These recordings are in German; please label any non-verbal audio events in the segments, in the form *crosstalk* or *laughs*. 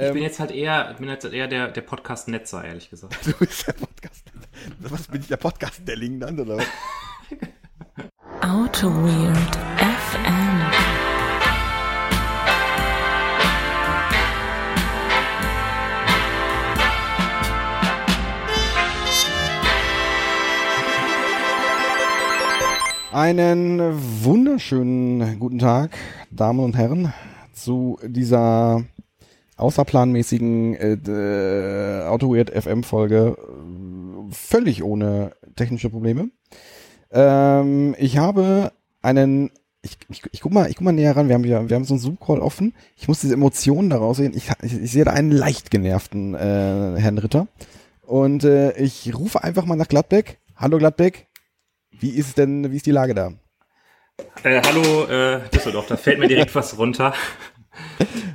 Ich ähm, bin jetzt halt eher, bin jetzt eher der, der Podcast-Netzer, ehrlich gesagt. *laughs* Du bist der Podcast. Was bin ich der Podcast-Delling dann, oder was? Auto Weird FM. Einen wunderschönen guten Tag, Damen und Herren, zu dieser außerplanmäßigen äh, äh, AutoWeird FM Folge äh, völlig ohne technische Probleme. Ähm, ich habe einen ich, ich, ich guck mal, ich guck mal näher ran. Wir haben ja, wir haben so einen Zoom-Call offen. Ich muss diese Emotionen daraus sehen. Ich, ich, ich sehe da einen leicht genervten äh, Herrn Ritter. Und äh, ich rufe einfach mal nach Gladbeck. Hallo Gladbeck. Wie ist denn, wie ist die Lage da? Äh, hallo äh, Düsseldorf, da fällt mir direkt was runter.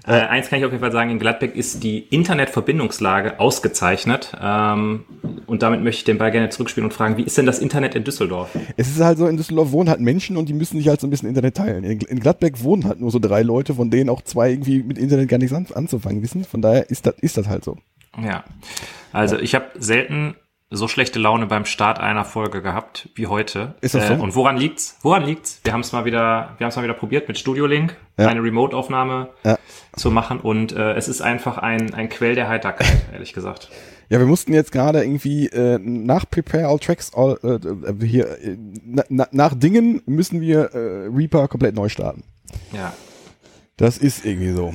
Äh, eins kann ich auf jeden Fall sagen, in Gladbeck ist die Internetverbindungslage ausgezeichnet. Ähm, und damit möchte ich den Ball gerne zurückspielen und fragen, wie ist denn das Internet in Düsseldorf? Es ist halt so, in Düsseldorf wohnen halt Menschen und die müssen sich halt so ein bisschen Internet teilen. In, in Gladbeck wohnen halt nur so drei Leute, von denen auch zwei irgendwie mit Internet gar nichts an, anzufangen wissen. Von daher ist das, ist das halt so. Ja, also ich habe selten so schlechte Laune beim Start einer Folge gehabt wie heute. Ist das so? Äh, und woran liegt's? Woran liegt's? Wir haben es mal wieder, wir haben es mal wieder probiert mit Studio Link, ja. eine Remote-Aufnahme ja. zu machen und äh, es ist einfach ein ein Quell der Heiterkeit, *laughs* ehrlich gesagt. Ja, wir mussten jetzt gerade irgendwie äh, nach Prepare All Tracks all, äh, äh hier äh, na, nach Dingen müssen wir äh, Reaper komplett neu starten. Ja. Das ist irgendwie so.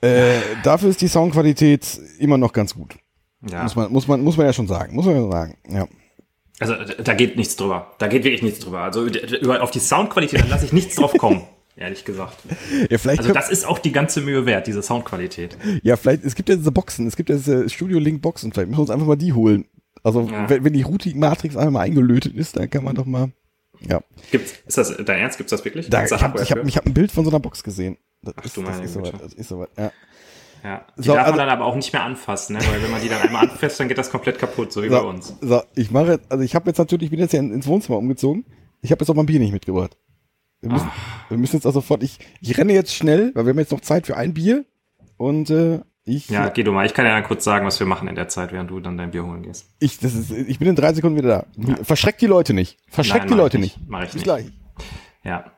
Äh, dafür ist die Soundqualität immer noch ganz gut. Ja. Muss man, muss man, muss man ja schon sagen. Muss man ja sagen. Ja. Also da geht nichts drüber. Da geht wirklich nichts drüber. Also über, auf die Soundqualität lasse ich nichts drauf kommen. *laughs* Ehrlich gesagt. Ja, also das ist auch die ganze Mühe wert, diese Soundqualität. Ja, vielleicht, es gibt ja diese Boxen, es gibt ja diese Studio Link Boxen, vielleicht müssen wir uns einfach mal die holen. Also ja. wenn, wenn die Routing Matrix einmal eingelötet ist, dann kann man doch mal, ja. Gibt's, ist das dein Ernst? Gibt's das wirklich? Da, ich habe ich hab, ich hab ein Bild von so einer Box gesehen. Das Ach, ist, du das ist soweit, das ist soweit, ja. Ja, die so, darf man also, dann aber auch nicht mehr anfassen, ne? weil wenn man die dann einmal anfasst, dann geht das komplett kaputt, so wie so, bei uns. So, ich mache, also ich habe jetzt natürlich, ich bin jetzt ja ins Wohnzimmer umgezogen. Ich habe jetzt auch mein Bier nicht mitgebracht. Wir müssen, wir müssen jetzt also sofort, ich, ich renne jetzt schnell, weil wir haben jetzt noch Zeit für ein Bier und äh, ich. Ja, geh du mal. Ich kann ja dann kurz sagen, was wir machen in der Zeit, während du dann dein Bier holen gehst. Ich, das ist, ich bin in drei Sekunden wieder da. Ja. Verschreck die Leute nicht. Verschreck Nein, die Leute nicht. nicht. Mach ich Bis nicht. gleich. Ja.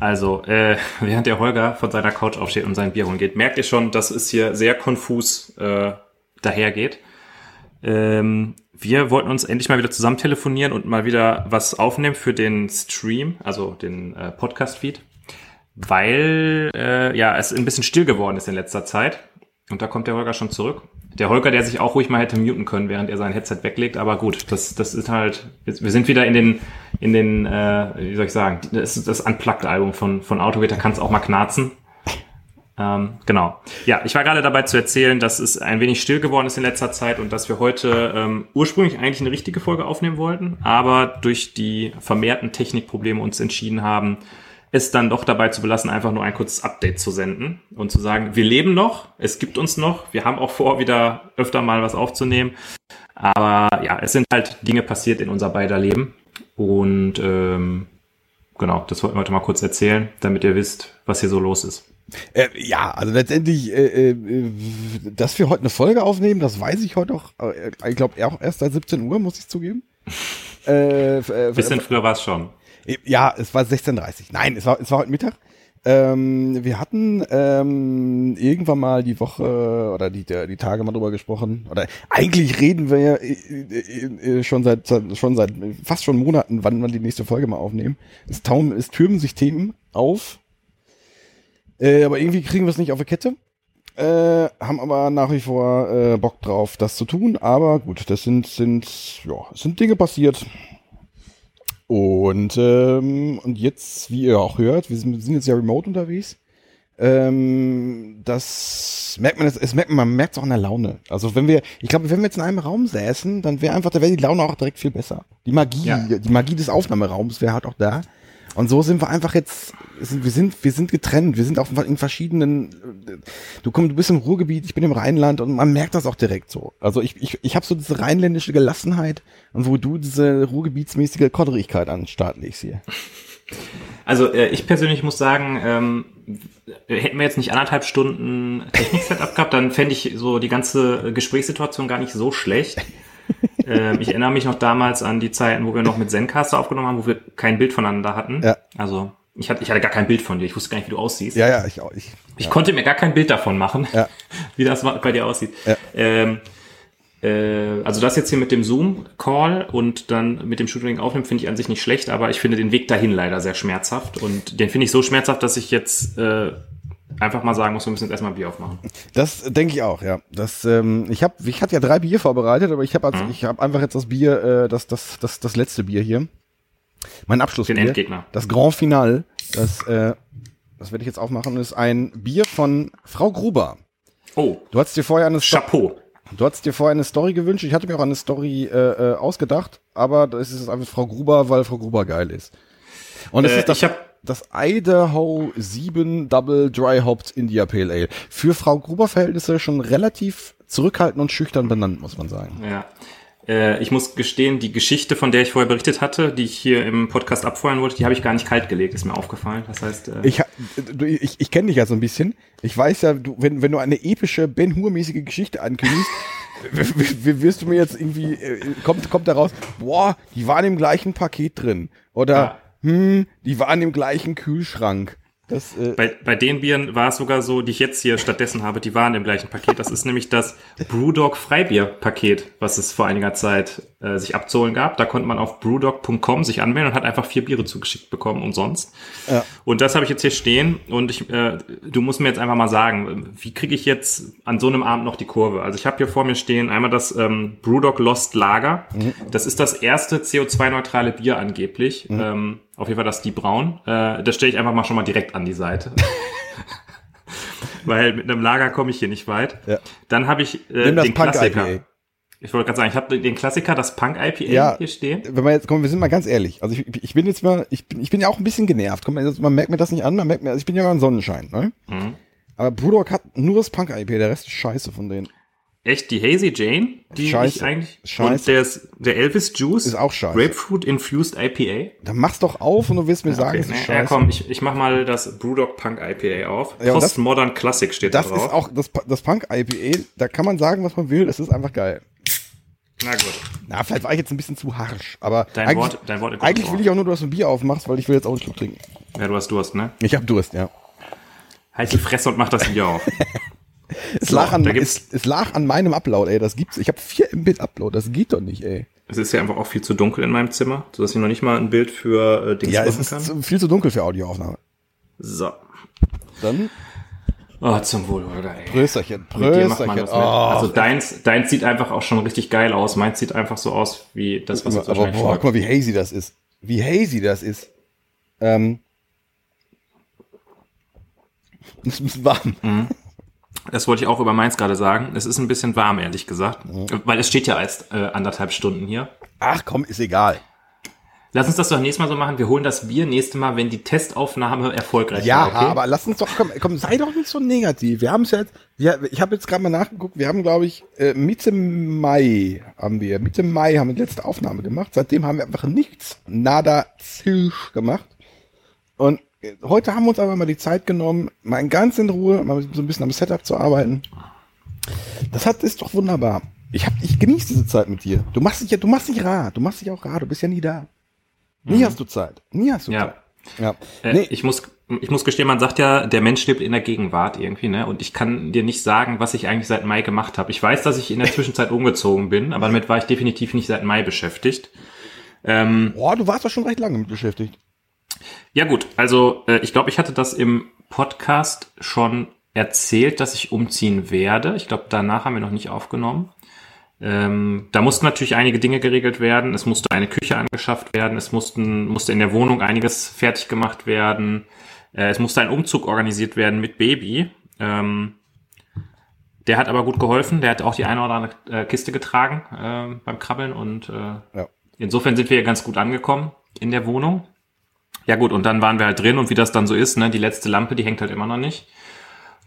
Also, äh, *laughs* während der Holger von seiner Couch aufsteht und sein Bier holen geht, merkt ihr schon, dass es hier sehr konfus äh, dahergeht. Ähm, wir wollten uns endlich mal wieder zusammen telefonieren und mal wieder was aufnehmen für den Stream, also den äh, Podcast-Feed, weil äh, ja es ein bisschen still geworden ist in letzter Zeit. Und da kommt der Holger schon zurück. Der Holger, der sich auch ruhig mal hätte muten können, während er sein Headset weglegt, aber gut, das, das ist halt, wir sind wieder in den, in den, äh, wie soll ich sagen, das ist das Unplugged-Album von, von Autogate, da kann es auch mal knarzen. Ähm, genau. Ja, ich war gerade dabei zu erzählen, dass es ein wenig still geworden ist in letzter Zeit und dass wir heute ähm, ursprünglich eigentlich eine richtige Folge aufnehmen wollten, aber durch die vermehrten Technikprobleme uns entschieden haben, es dann doch dabei zu belassen, einfach nur ein kurzes Update zu senden und zu sagen, wir leben noch, es gibt uns noch, wir haben auch vor, wieder öfter mal was aufzunehmen. Aber ja, es sind halt Dinge passiert in unser beider Leben. Und ähm, genau, das wollten wir heute mal kurz erzählen, damit ihr wisst, was hier so los ist. Äh, ja, also letztendlich, äh, äh, dass wir heute eine Folge aufnehmen, das weiß ich heute auch, äh, ich glaube auch erst seit 17 Uhr, muss ich zugeben. *laughs* Äh, äh, Bisschen früher war es schon. Ja, es war 16.30 Nein, es war, es war heute Mittag. Ähm, wir hatten ähm, irgendwann mal die Woche oder die, die Tage mal drüber gesprochen. Oder eigentlich reden wir ja äh, äh, äh, schon seit schon seit fast schon Monaten, wann wir die nächste Folge mal aufnehmen. Es, taum, es türmen sich Themen auf. Äh, aber irgendwie kriegen wir es nicht auf die Kette. Äh, haben aber nach wie vor äh, Bock drauf, das zu tun. Aber gut, das sind, sind, ja, sind Dinge passiert. Und, ähm, und jetzt, wie ihr auch hört, wir sind, sind jetzt ja remote unterwegs. Ähm, das merkt man, es merkt man, man merkt es auch in der Laune. Also wenn wir, ich glaube, wenn wir jetzt in einem Raum säßen, dann wäre einfach, da wäre die Laune auch direkt viel besser. Die Magie, ja. die Magie des Aufnahmeraums wäre halt auch da. Und so sind wir einfach jetzt, wir sind, wir sind getrennt, wir sind auch in verschiedenen, du kommst, du bist im Ruhrgebiet, ich bin im Rheinland und man merkt das auch direkt so. Also ich, ich, ich habe so diese rheinländische Gelassenheit und wo du diese ruhrgebietsmäßige Kodderigkeit an den legst hier. Also äh, ich persönlich muss sagen, ähm, hätten wir jetzt nicht anderthalb Stunden Technik-Setup gehabt, dann fände ich so die ganze Gesprächssituation gar nicht so schlecht. Ähm, ich erinnere mich noch damals an die Zeiten, wo wir noch mit Zencaster aufgenommen haben, wo wir kein Bild voneinander hatten. Ja. Also ich hatte, ich hatte gar kein Bild von dir. Ich wusste gar nicht, wie du aussiehst. Ja, ja, ich auch. Ich, Ich konnte mir gar kein Bild davon machen, Ja. *laughs* wie das bei dir aussieht. Ja. Ähm, äh, also das jetzt hier mit dem Zoom-Call und dann mit dem Shooting aufnehmen, finde ich an sich nicht schlecht, aber ich finde den Weg dahin leider sehr schmerzhaft. Und den finde ich so schmerzhaft, dass ich jetzt äh, einfach mal sagen muss, wir müssen jetzt erstmal Bier aufmachen. Das denke ich auch, ja. Das, ähm, ich habe, ich hatte ja drei Bier vorbereitet, aber ich habe, Mhm. ich habe einfach jetzt das Bier, äh, das, das, das, das letzte Bier hier, mein Abschlussbier, Den Endgegner. das Grand Final, das, äh, das werde ich jetzt aufmachen, ist ein Bier von Frau Gruber. Oh, Du hattest dir vorher eine, Sto Chapeau. du hattest dir vorher eine Story gewünscht. Ich hatte mir auch eine Story äh, äh, ausgedacht, aber das ist einfach Frau Gruber, weil Frau Gruber geil ist. Und es Äh, ist das, ich habe das Idaho 7 Double Dry Hopped India Pale Ale. Für Frau Gruber Verhältnisse schon relativ zurückhaltend und schüchtern benannt, muss man sagen. Ja. Äh, ich muss gestehen, die Geschichte, von der ich vorher berichtet hatte, die ich hier im Podcast abfeuern wollte, die habe ich gar nicht kalt gelegt, ist mir aufgefallen. Das heißt, äh, Ich, ich, ich kenne dich ja so ein bisschen. Ich weiß ja, du, wenn, wenn du eine epische Ben Hur-mäßige Geschichte ankündigst, *laughs* wirst du mir jetzt irgendwie, äh, kommt, kommt da raus, boah, die waren im gleichen Paket drin. Oder, Ja. Hm, die waren im gleichen Kühlschrank. Das, äh, bei, bei den Bieren war es sogar so, die ich jetzt hier stattdessen habe, die waren im gleichen Paket. Das ist nämlich das Brewdog Freibier-Paket, was es vor einiger Zeit äh, sich abzuholen gab. Da konnte man auf brewdog.com sich anmelden und hat einfach vier Biere zugeschickt bekommen umsonst. Ja. Und das habe ich jetzt hier stehen und ich, äh, du musst mir jetzt einfach mal sagen, wie kriege ich jetzt an so einem Abend noch die Kurve? Also ich habe hier vor mir stehen einmal das ähm, Brewdog Lost Lager. Das ist das erste CO2-neutrale Bier angeblich. Ähm, auf jeden Fall das die Braun. Äh, das stelle ich einfach mal schon mal direkt an die Seite. *laughs* Weil mit einem Lager komme ich hier nicht weit. Ja. Dann habe ich äh, den Klassiker. IPA. Ich wollte gerade sagen, ich habe den Klassiker, das Punk IPA Ja. hier stehen. Wenn wir jetzt, komm, wir sind mal ganz ehrlich. Also ich, ich bin jetzt mal, ich bin, ich bin ja auch ein bisschen genervt. Komm, also man merkt mir das nicht an, man merkt mir, also ich bin ja mal ein Sonnenschein, ne? Mhm. Aber Brewdog hat nur das Punk IPA, der Rest ist scheiße von denen. Echt, die Hazy Jane, die Scheiße. ich eigentlich. Scheiße. Und der, der Elvis Juice Ist auch scheiße. Grapefruit Infused IPA. Dann mach's doch auf und du wirst mir sagen, Okay, es ist ne, scheiße. ja, komm, ich, ich mach mal das Brewdog Punk IPA auf. Ja, das- Postmodern Classic steht Das da drauf. ist auch, das, das Punk IPA, da kann man sagen, was man will, es ist einfach geil. Na gut. Na, vielleicht war ich jetzt ein bisschen zu harsch, aber Dein eigentlich, Wort, dein Wort. eigentlich will ich auch nur, dass du ein Bier aufmachst, weil ich will jetzt auch einen Schluck trinken. Ja, du hast Durst, ne? Ich hab Durst, ja. Halt die Fresse und mach das Bier auf. *laughs* Es, So, lag, an, es, es lag an meinem Upload, ey, das gibt's. Ich habe 4 Mbit Upload, das geht doch nicht, ey. Es ist ja einfach auch viel zu dunkel in meinem Zimmer, sodass ich noch nicht mal ein Bild für äh, Dings Ja, es machen ist kann. viel zu dunkel für Audioaufnahme. So. Dann Oh, zum Wohl, Holger, ey. Prösterchen, Prösterchen. Oh, Also deins, deins sieht einfach auch schon richtig geil aus. Meins sieht einfach so aus wie das, was jetzt aber boah, guck mal, wie hazy das ist. Wie hazy das ist. Ähm, *laughs* es ist ein bisschen warm. Das wollte ich auch über meins gerade sagen. Es ist ein bisschen warm, ehrlich gesagt. Weil es steht ja als äh, anderthalb Stunden hier. Ach komm, ist egal. Lass uns das doch nächstes Mal so machen. Wir holen das Bier nächste Mal, wenn die Testaufnahme erfolgreich Ja, war. Okay? aber lass uns doch, komm, komm, sei doch nicht so negativ. Wir haben es jetzt, wir, ich habe jetzt gerade mal nachgeguckt, wir haben, glaube ich, äh, Mitte Mai haben wir, Mitte Mai haben wir die letzte Aufnahme gemacht. Seitdem haben wir einfach nichts, nada, zisch gemacht. Und heute haben wir uns aber mal die Zeit genommen, mal ganz in Ruhe, mal so ein bisschen am Setup zu arbeiten. Das hat, ist doch wunderbar. Ich hab, ich genieße diese Zeit mit dir. Du machst dich ja, du machst dich rar, du machst dich auch rar, du bist ja nie da. Nie hast du Zeit. Nie hast du Mhm. Ja. Zeit. Ja. Äh, nee, Ich muss, ich muss gestehen, man sagt ja, der Mensch lebt in der Gegenwart irgendwie, ne? Und ich kann dir nicht sagen, was ich eigentlich seit Mai gemacht habe. Ich weiß, dass ich in der Zwischenzeit *laughs* umgezogen bin, aber damit war ich definitiv nicht seit Mai beschäftigt. Ähm, Boah, du warst doch schon recht lange mit beschäftigt. Ja gut, also äh, ich glaube, ich hatte das im Podcast schon erzählt, dass ich umziehen werde. Ich glaube, danach haben wir noch nicht aufgenommen. Ähm, da mussten natürlich einige Dinge geregelt werden. Es musste eine Küche angeschafft werden. Es mussten, musste in der Wohnung einiges fertig gemacht werden. Äh, es musste ein Umzug organisiert werden mit Baby. Ähm, der hat aber gut geholfen. Der hat auch die eine oder andere äh, Kiste getragen ähm, beim Krabbeln und äh, Ja. insofern sind wir ja ganz gut angekommen in der Wohnung. Ja gut, und dann waren wir halt drin und wie das dann so ist, ne, die letzte Lampe, die hängt halt immer noch nicht.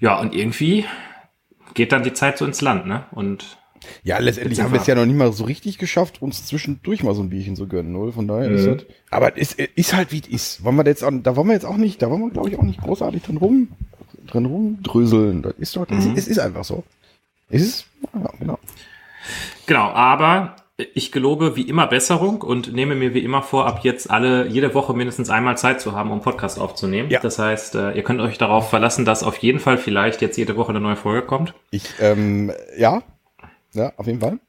Ja, und irgendwie geht dann die Zeit so ins Land, ne? Und Ja, letztendlich haben wir es ja noch nicht mal so richtig geschafft, uns zwischendurch mal so ein Bierchen zu gönnen, oder? Von daher ist Mhm. das. Aber es ist, ist halt wie es ist. Wollen wir jetzt auch, da wollen wir jetzt auch nicht, da wollen wir, glaube ich, auch nicht großartig drin rum, drin rumdröseln. Das ist doch, es, Mhm. es ist einfach so. Es ist, ja, genau. Genau, aber ich gelobe wie immer Besserung und nehme mir wie immer vor, ab jetzt alle jede Woche mindestens einmal Zeit zu haben, um Podcast aufzunehmen. Ja. Das heißt, äh, ihr könnt euch darauf verlassen, dass auf jeden Fall vielleicht jetzt jede Woche eine neue Folge kommt. Ich, ähm, ja, ja, auf jeden Fall.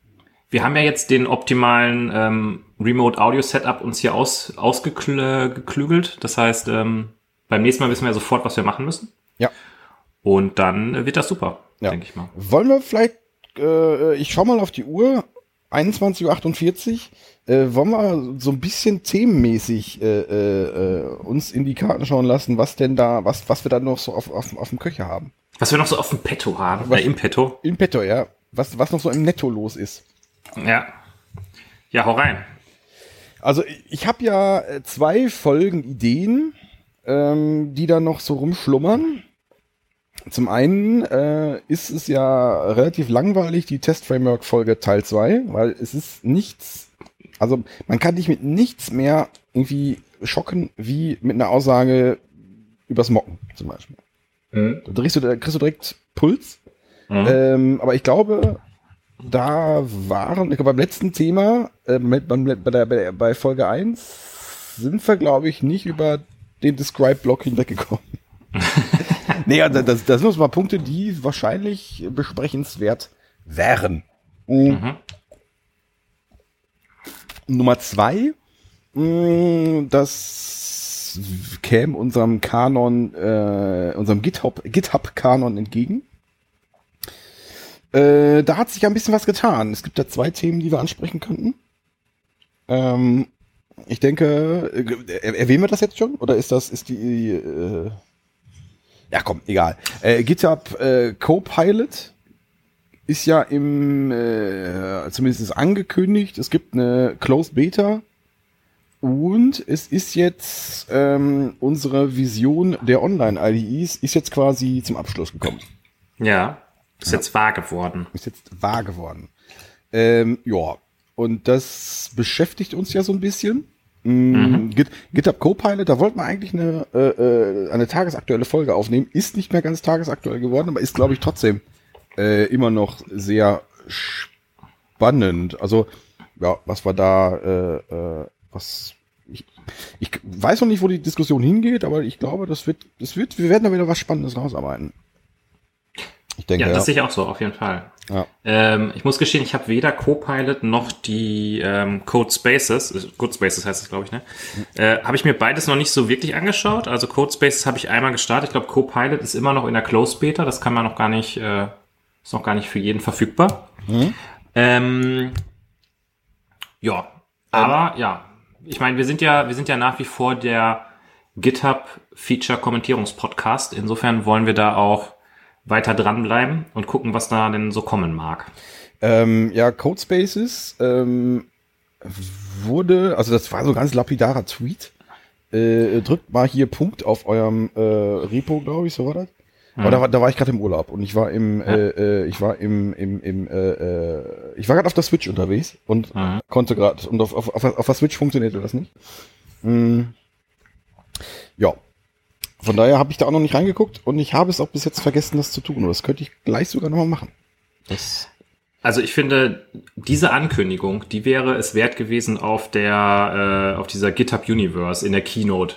Wir haben ja jetzt den optimalen ähm, Remote Audio Setup uns hier aus, ausgeklügelt. Das heißt, ähm, beim nächsten Mal wissen wir sofort, was wir machen müssen. Ja. Und dann äh, wird das super, Ja. denke ich mal. Wollen wir vielleicht, äh, ich schau mal auf die Uhr, 21.48 Uhr, äh, wollen wir so ein bisschen themenmäßig äh, äh, äh, uns in die Karten schauen lassen, was denn da, was, was wir da noch so auf, auf, auf dem Köcher haben. Was wir noch so auf dem Petto haben, Was- äh, im Petto. Im Petto, ja. Was, was noch so im Netto los ist. Ja. Ja, hau rein. Also ich- habe ja äh, zwei Folgen Ideen, ähm, die da noch so rumschlummern. Zum einen äh, ist es ja relativ langweilig, die Test-Framework-Folge Teil 2, weil es ist nichts, also man kann dich mit nichts mehr irgendwie schocken, wie mit einer Aussage übers Mocken zum Beispiel. Da kriegst du, da kriegst du direkt Puls. Mhm. Ähm, aber ich glaube, da waren, ich glaube, beim letzten Thema, äh, mit, bei, der, bei Folge 1, sind wir, glaube ich, nicht über den Describe-Block hinweggekommen. *laughs* nee, das, das sind so mal Punkte, die wahrscheinlich besprechenswert wären. Mhm. Nummer zwei, mh, das käme unserem Kanon, äh, unserem GitHub, GitHub-Kanon entgegen. Äh, da hat sich ja ein bisschen was getan. Es gibt da zwei Themen, die wir ansprechen könnten. Ähm, ich denke, äh, er- erwähnen wir das jetzt schon? Oder ist das, ist die, äh, ja komm, egal. Äh, GitHub äh, Copilot ist ja im, äh, zumindest ist angekündigt, es gibt eine Closed Beta und es ist jetzt ähm, unsere Vision der Online-IDEs ist jetzt quasi zum Abschluss gekommen. Ja. Ist jetzt wahr geworden. Ist jetzt wahr geworden. Ähm, ja, und das beschäftigt uns ja so ein bisschen. Mm, Git, GitHub Copilot, da wollten wir eigentlich eine, äh, äh, eine tagesaktuelle Folge aufnehmen. Ist nicht mehr ganz tagesaktuell geworden, aber ist, glaube ich, trotzdem äh, immer noch sehr spannend. Also, ja, was wir da, äh, äh, was ich, ich weiß noch nicht, wo die Diskussion hingeht, aber ich glaube, das wird, das wird, wir werden da wieder was Spannendes rausarbeiten. Ich denke, Ja, ja. das sehe ich auch so, auf jeden Fall. ja. Ähm, ich muss gestehen, ich habe weder Copilot noch die ähm, Code Spaces, äh, Code Spaces heißt es, glaube ich, ne? Äh, habe ich mir beides noch nicht so wirklich angeschaut. Also Code Spaces habe ich einmal gestartet. Ich glaube, Copilot ist immer noch in der Closed Beta. Das kann man noch gar nicht, äh, ist noch gar nicht für jeden verfügbar. Ähm, ja, aber ja, ich meine, wir sind ja, wir sind ja nach wie vor der GitHub Feature Kommentierungspodcast. Insofern wollen wir da auch weiter dranbleiben und gucken, was da denn so kommen mag. Ähm, ja, Codespaces ähm, wurde, also das war so ein ganz lapidarer Tweet. Äh, drückt mal hier Punkt auf eurem äh, Repo, glaube ich, so war das. Aber da war, da war ich gerade im Urlaub und ich war im, äh, äh, ich war im, im, im äh, äh, ich war gerade auf der Switch unterwegs und Mhm. konnte gerade und auf, auf, auf, auf der Switch funktionierte das nicht. Mm. Ja. Von daher habe ich da auch noch nicht reingeguckt und ich habe es auch bis jetzt vergessen, das zu tun. Und das könnte ich gleich sogar nochmal machen. Das Also ich finde, diese Ankündigung, die wäre es wert gewesen auf der, äh, auf dieser GitHub Universe in der Keynote.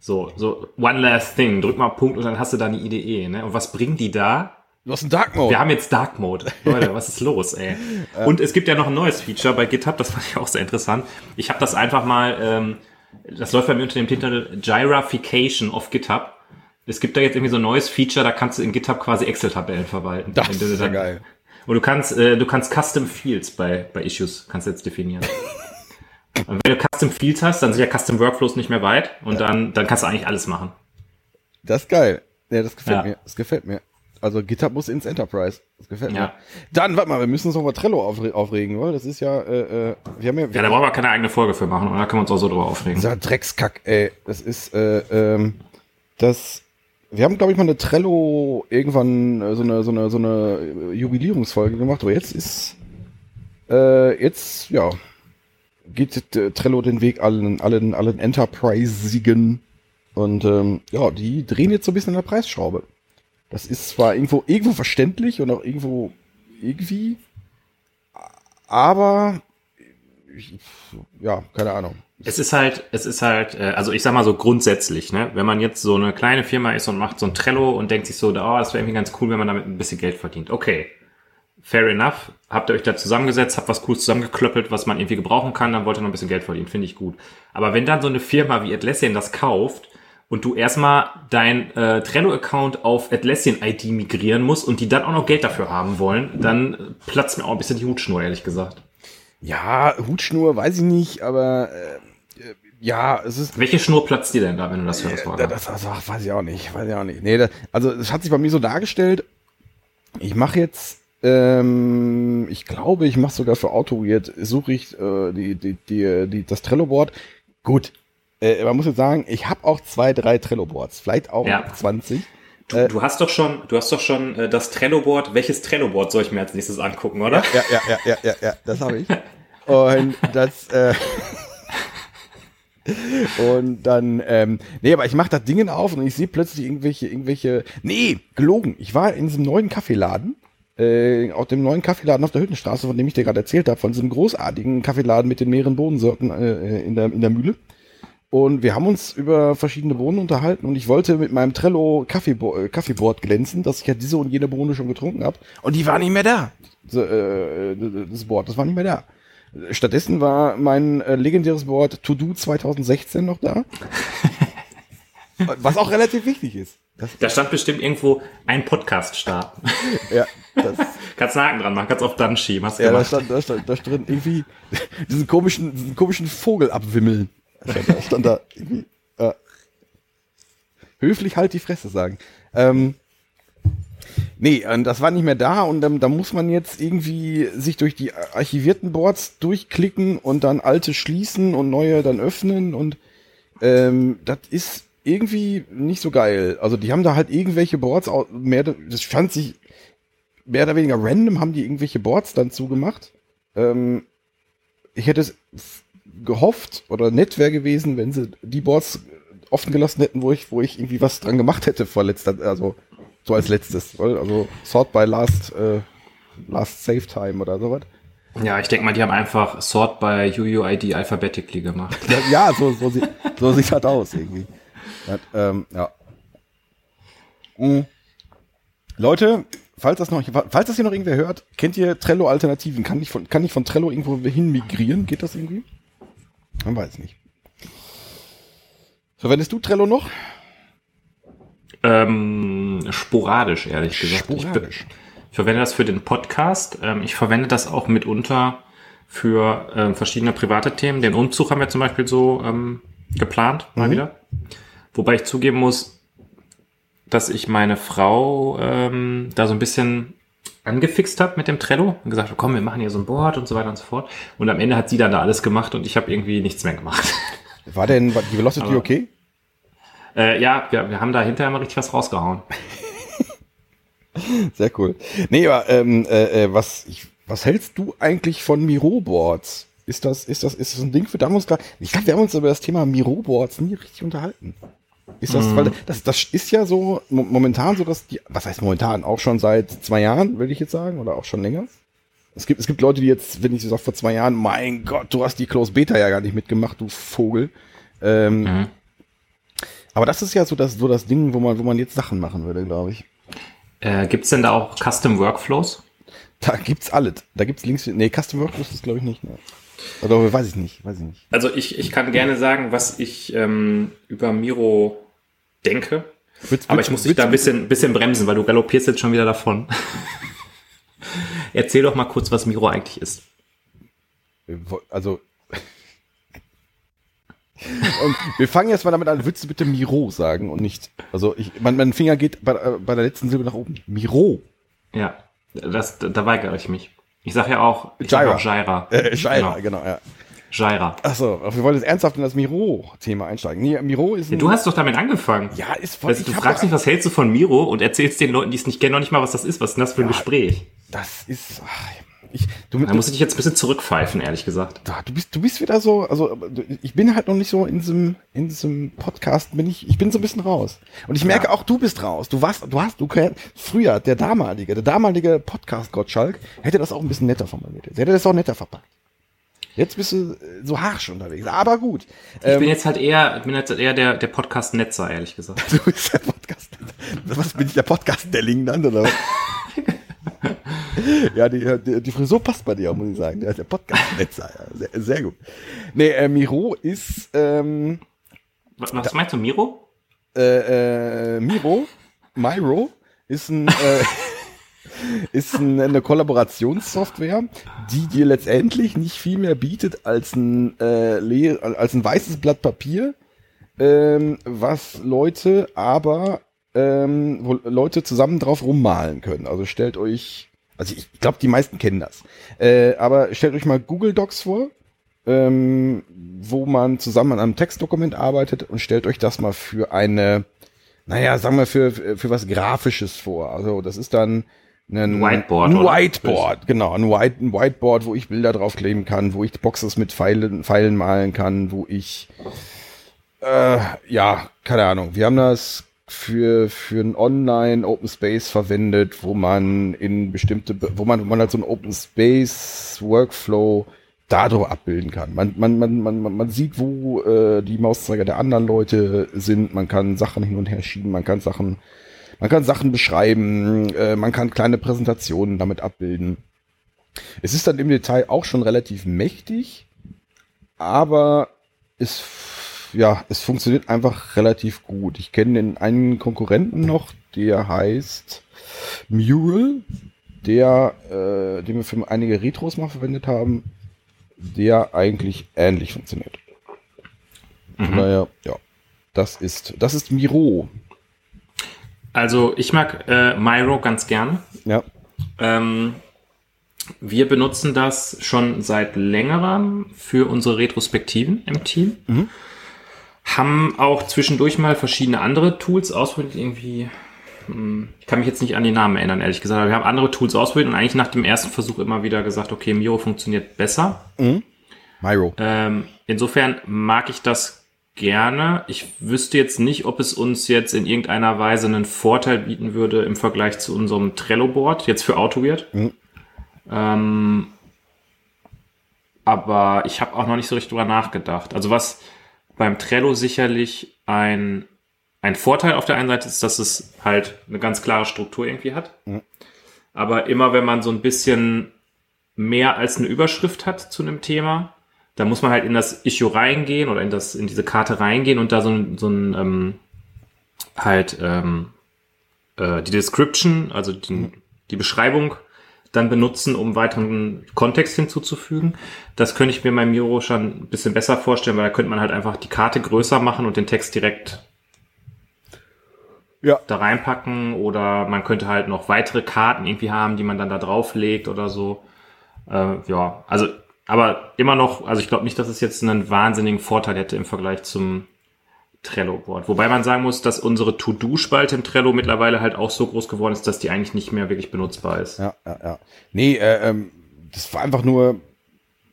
So, so one last thing, drück mal Punkt und dann hast du da eine IDE. Ne? Und was bringen die da? Du hast einen Dark Mode. Wir haben jetzt Dark Mode. Leute, was ist los, ey? *laughs* Und es gibt ja noch ein neues Feature bei GitHub, das fand ich auch sehr interessant. Ich habe das einfach mal, ähm, das läuft bei mir unter dem Titel Gyrafication of GitHub. Es gibt da jetzt irgendwie so ein neues Feature, da kannst du in GitHub quasi Excel-Tabellen verwalten. Das ist ja geil. Und du kannst, äh, du kannst Custom Fields bei, bei Issues, kannst du jetzt definieren. *laughs* Und wenn du Custom Fields hast, dann sind ja Custom Workflows nicht mehr weit und dann, dann kannst du eigentlich alles machen. Das ist geil. Ja, das gefällt Ja. mir. Das gefällt mir. Also GitHub muss ins Enterprise. Das gefällt mir. Ja. Dann, warte mal, wir müssen uns noch mal Trello aufre aufregen, oder? Das ist ja, äh, äh, wir haben ja, Ja, da brauchen wir keine eigene Folge für machen, und da können wir uns auch so drüber aufregen. dieser Dreckskack, ey. Das ist, äh, ähm, das, wir haben, glaube ich, mal eine Trello irgendwann äh, so eine, so eine, so eine Jubilierungsfolge gemacht, aber jetzt ist, äh, jetzt, ja, geht äh, Trello den Weg allen, allen, allen Enterprise-Siegen und ähm, ja, die drehen jetzt so ein bisschen an der Preisschraube. Das ist zwar irgendwo, irgendwo verständlich und auch irgendwo irgendwie, aber ja, keine Ahnung. Es ist halt, es ist halt, äh, also ich sag mal so grundsätzlich, ne, wenn man jetzt so eine kleine Firma ist und macht so ein Trello und denkt sich so, oh, das wäre irgendwie ganz cool, wenn man damit ein bisschen Geld verdient. Okay, fair enough. Habt ihr euch da zusammengesetzt, habt was Cooles zusammengeklöppelt, was man irgendwie gebrauchen kann, dann wollt ihr noch ein bisschen Geld verdienen, finde ich gut. Aber wenn dann so eine Firma wie Atlassian das kauft und du erstmal dein äh, Trello-Account auf Atlassian-ID migrieren musst und die dann auch noch Geld dafür haben wollen, dann platzt mir auch ein bisschen die Hutschnur, ehrlich gesagt. Ja, Hutschnur, weiß ich nicht, aber äh, ja, es ist. Welche Schnur platzt dir denn da, wenn du das hörst? Äh, das, das, das, weiß ich auch nicht, weiß ich auch nicht. Nee, das, also es hat sich bei mir so dargestellt, ich mache jetzt, ähm, ich glaube, ich mache sogar für AutoWeird, suche ich äh, die, die, die, die, das Trello-Board. Gut, äh, man muss jetzt sagen, ich habe auch zwei, drei Trello-Boards, vielleicht auch ja. 20. Du, äh, du, hast doch schon, du hast doch schon äh, das Trello-Board. Welches Trello-Board soll ich mir als nächstes angucken, oder? Ja, ja, ja, ja, ja, ja, das habe ich. *laughs* Und das, äh, *laughs* und dann, ähm, nee, aber ich mache das Ding auf und ich sehe plötzlich irgendwelche, irgendwelche, nee, gelogen. Ich war in diesem neuen Kaffeeladen, äh, auf dem neuen Kaffeeladen auf der Hüttenstraße, von dem ich dir gerade erzählt habe, von diesem großartigen Kaffeeladen mit den mehreren Bohnensorten äh, in, der, in der Mühle. Und wir haben uns über verschiedene Bohnen unterhalten und ich wollte mit meinem Trello Kaffeebo äh, Kaffeeboard glänzen, dass ich ja diese und jene Bohne schon getrunken habe. Und die war nicht mehr da. So, äh, das Board, das war nicht mehr da. Stattdessen war mein äh, legendäres Board To Do 2016 noch da. *laughs* Was auch relativ wichtig ist. Das da stand bestimmt irgendwo ein Podcast starten. *laughs* ja, das *laughs* kannst einen Haken dran machen, kannst auf dann schieben. Hast ja, da stand, da stand, da stand irgendwie diesen komischen, diesen komischen Vogel abwimmeln. Da, stand da irgendwie, äh, höflich halt die Fresse sagen. Ähm, nee, das war nicht mehr da und ähm, da muss man jetzt irgendwie sich durch die archivierten Boards durchklicken und dann alte schließen und neue dann öffnen und ähm, das ist irgendwie nicht so geil. Also die haben da halt irgendwelche Boards, mehr, das fand sich mehr oder weniger random, haben die irgendwelche Boards dann zugemacht. Ähm, ich hätte es gehofft oder nett wäre gewesen, wenn sie die Boards offen gelassen hätten, wo ich, wo ich irgendwie was dran gemacht hätte vor letzter, also so als letztes, also Sort by Last, äh, Last Save Time oder sowas. Ja, ich denke mal, die haben einfach Sort by UUID alphabetically gemacht. ja, so, so, sieht, so sieht das aus irgendwie. Das, ähm, ja. Mhm. Leute, falls das noch, falls das hier noch irgendwer hört, kennt ihr Trello-Alternativen? Kann ich von, kann ich von Trello irgendwo hin migrieren? Geht das irgendwie? Man weiß nicht. Verwendest du Trello noch? Ähm, sporadisch, ehrlich gesagt. Sporadisch. Ich, ich, verwende das für den Podcast. Ähm, ich verwende das auch mitunter für ähm, verschiedene private Themen. Den Umzug haben wir zum Beispiel so ähm, geplant, mal mhm. wieder. Wobei ich zugeben muss, dass ich meine Frau ähm, da so ein bisschen angefixt habe mit dem Trello und gesagt, komm, wir machen hier so ein Board und so weiter und so fort. Und am Ende hat sie dann da alles gemacht und ich habe irgendwie nichts mehr gemacht. *laughs* War denn die Velocity Aber, okay? Äh, ja, wir, wir haben da hinterher mal richtig was rausgehauen. *laughs* Sehr cool. Nee, aber ähm, äh, äh, was, ich, was hältst du eigentlich von Miro-Boards? Ist das, ist das, ist das ein Ding für Damos? Ich glaube, wir haben uns über das Thema Miro-Boards nie richtig unterhalten. Ist das, mhm. weil das, das ist ja so momentan so, dass die, was heißt momentan, auch schon seit zwei Jahren, will ich jetzt sagen, oder auch schon länger. Es gibt, es gibt Leute, die jetzt, wenn ich so sage, vor zwei Jahren, mein Gott, du hast die Close Beta ja gar nicht mitgemacht, du Vogel. Ähm, mhm. Aber das ist ja so das, so das Ding, wo man, wo man jetzt Sachen machen würde, glaube ich. Äh, gibt's denn da auch Custom Workflows? Da gibt's alles. Da gibt's Links. Nee, Custom Workflows ist glaube ich nicht. Ne. Oder weiß ich nicht, weiß ich nicht. Also ich, ich kann gerne sagen, was ich ähm, über Miro denke. Witz, aber ich muss dich da ein bisschen, bisschen bremsen, weil du galoppierst jetzt schon wieder davon. Erzähl doch mal kurz, was Miro eigentlich ist. Also. *laughs* und wir fangen jetzt mal damit an, würdest du bitte Miro sagen und nicht. Also ich, mein, mein Finger geht bei, äh, bei der letzten Silbe nach oben. Miro. Ja, das, da weigere ich mich. Ich sage ja auch, ich Jaira. Auch Jaira. Äh, Jaira, genau. genau, ja. Jaira. Achso, wir wollen jetzt ernsthaft in das Miro-Thema einsteigen. Nee, Miro ist Ja, du hast doch damit angefangen. Ja, ist voll. Also, du fragst mich, was hältst du von Miro und erzählst den Leuten, die es nicht kennen, noch nicht mal, was das ist. Was ist denn das für ein Gespräch? Das ist. ach, Ich, du, Da muss ich dich jetzt ein bisschen zurückpfeifen, ehrlich gesagt. da, du bist, du bist wieder so, also ich bin halt noch nicht so in diesem, in diesem Podcast, bin ich, ich bin so ein bisschen raus. Und ich merke Ja. auch, du bist raus. Du warst, du hast, du früher, der damalige, der damalige Podcast Gottschalk hätte das auch ein bisschen netter formuliert. Der hätte das auch netter verpackt. Jetzt bist du äh, so harsch unterwegs. Aber gut. Ich Ähm, bin jetzt halt eher, ich bin jetzt eher der, der Podcast-Netzer, ehrlich gesagt. *laughs* du bist der Podcast. Was bin ich, der Podcast-Delling dann, oder was? *laughs* ja, die, die, die Frisur passt bei dir, muss ich sagen. Der, der Podcast-Netzer. Ja, sehr, sehr gut. Nee, äh, Miro ist, ähm, Was, was meinst du, Miro? äh, äh, Miro, Miro, ist ein, äh, *laughs* ist ein, eine Kollaborationssoftware, die dir letztendlich nicht viel mehr bietet als ein, äh, als ein weißes Blatt Papier, ähm, was Leute aber, ähm, wo Leute zusammen drauf rummalen können. Also stellt euch, also ich glaube, die meisten kennen das, äh, aber stellt euch mal Google Docs vor, ähm, wo man zusammen an einem Textdokument arbeitet und stellt euch das mal für eine, naja, sagen wir für, für was Grafisches vor. Also das ist dann ein Whiteboard, Ein oder? Whiteboard, genau. Ein, White, ein Whiteboard, wo ich Bilder draufkleben kann, wo ich Boxes mit Pfeilen, Pfeilen malen kann, wo ich, äh, ja, keine Ahnung. Wir haben das für, für ein Online Open Space verwendet, wo man in bestimmte, Be- wo man, wo man halt so ein Open Space Workflow dadurch abbilden kann. Man, man, man, man- man sieht, wo äh, die Mauszeiger der anderen Leute sind. Man kann Sachen hin und her schieben. Man kann Sachen, man kann Sachen beschreiben. Äh, man kann kleine Präsentationen damit abbilden. Es ist dann im Detail auch schon relativ mächtig, aber es, ja, es funktioniert einfach relativ gut. Ich kenne den einen Konkurrenten noch, der heißt Mural, der, äh, den wir für einige Retros mal verwendet haben, der eigentlich ähnlich funktioniert. Von daher, ja, das ist, das ist Miro. Also, ich mag äh, Miro ganz gerne. Ja, Ähm, wir benutzen das schon seit längerem für unsere Retrospektiven im Team. Haben auch zwischendurch mal verschiedene andere Tools ausprobiert. Irgendwie, hm, ich kann mich jetzt nicht an die Namen erinnern, ehrlich gesagt. Aber wir haben andere Tools ausprobiert und eigentlich nach dem ersten Versuch immer wieder gesagt, okay, Miro funktioniert besser. Miro. Ähm, insofern mag ich das gerne. Ich wüsste jetzt nicht, ob es uns jetzt in irgendeiner Weise einen Vorteil bieten würde im Vergleich zu unserem Trello-Board, jetzt für AutoWeird. Mhm. Ähm, aber ich habe auch noch nicht so richtig drüber nachgedacht. Also was beim Trello sicherlich ein, ein Vorteil auf der einen Seite ist, dass es halt eine ganz klare Struktur irgendwie hat. Aber immer wenn man so ein bisschen mehr als eine Überschrift hat zu einem Thema, da muss man halt in das Issue reingehen oder in das in diese Karte reingehen und da so ein, so ein ähm, halt ähm, äh, die Description, also die, die Beschreibung dann benutzen, um weiteren Kontext hinzuzufügen. Das könnte ich mir bei Miro schon ein bisschen besser vorstellen, weil da könnte man halt einfach die Karte größer machen und den Text direkt Ja. da reinpacken oder man könnte halt noch weitere Karten irgendwie haben, die man dann da drauflegt oder so. Äh, ja, also aber immer noch, also ich glaube nicht, dass es jetzt einen wahnsinnigen Vorteil hätte im Vergleich zum Trello-Board. Wobei man sagen muss, dass unsere To-Do-Spalte im Trello mittlerweile halt auch so groß geworden ist, dass die eigentlich nicht mehr wirklich benutzbar ist. Ja, ja, ja. Nee, äh, ähm, das war einfach nur,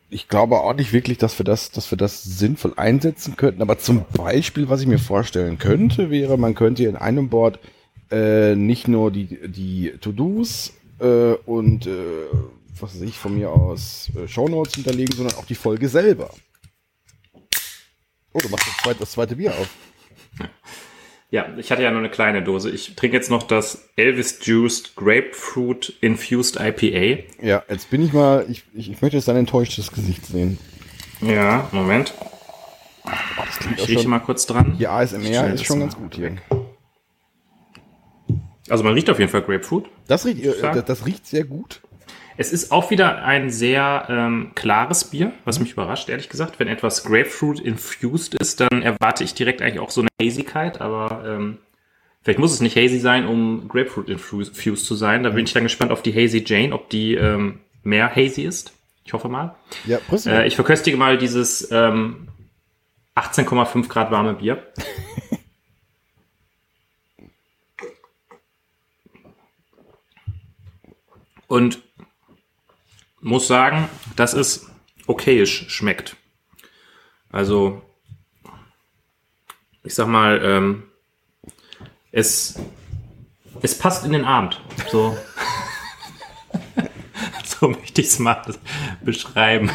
ich glaube auch nicht wirklich, dass wir das, dass wir das sinnvoll einsetzen könnten. Aber zum Beispiel, was ich mir vorstellen könnte, wäre, man könnte in einem Board äh, nicht nur die, die To-Dos äh, und äh, was weiß ich von mir aus äh, Shownotes hinterlegen, sondern auch die Folge selber. Oh, du machst das zweite, das zweite Bier auf. Ja, ich hatte ja nur eine kleine Dose. Ich trinke jetzt noch das Elvis Juiced Grapefruit Infused IPA. Ja, jetzt bin ich mal, ich, ich, ich möchte jetzt dein enttäuschtes Gesicht sehen. Ja, Moment. Oh, Ich rieche schon, mal kurz dran. die ASMR ist schon ganz gut hier. weg. Also man riecht auf jeden Fall Grapefruit. Das riecht, das riecht sehr gut. Es ist auch wieder ein sehr ähm, klares Bier, was mich überrascht, ehrlich gesagt. Wenn etwas Grapefruit infused ist, dann erwarte ich direkt eigentlich auch so eine Hazigkeit, aber ähm, vielleicht muss es nicht hazy sein, um Grapefruit infused zu sein. Da bin ich dann gespannt auf die Hazy Jane, ob die ähm, mehr hazy ist. Ich hoffe mal. Ja. Äh, ich verköstige mal dieses ähm, 18,5 Grad warme Bier. *laughs* Und muss sagen, dass es okayisch schmeckt. Also, ich sag mal, ähm, es, es passt in den Abend. So, *laughs* so möchte ich es mal beschreiben.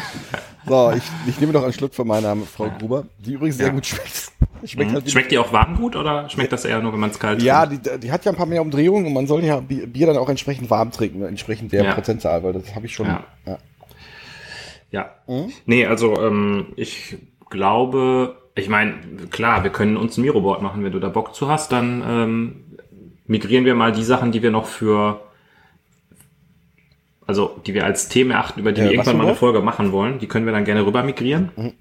So, ich, ich nehme noch einen Schluck von meiner Frau Gruber, die übrigens sehr gut schmeckt. Schmeckt, halt schmeckt die auch warm gut oder schmeckt das eher nur, wenn man es kalt Ja, die, die hat ja ein paar mehr Umdrehungen und man soll ja Bier dann auch entsprechend warm trinken, entsprechend der Ja. Prozentzahl, weil das habe ich schon. Ja. Ja. Ja. Mhm. Nee, also ähm, ich glaube, ich meine, klar, wir können uns ein Miroboard machen, wenn du da Bock zu hast, dann ähm, migrieren wir mal die Sachen, die wir noch für, also die wir als Themen erachten, über die Äh, wir irgendwann mal eine? Folge machen wollen, die können wir dann gerne rüber migrieren. Mhm.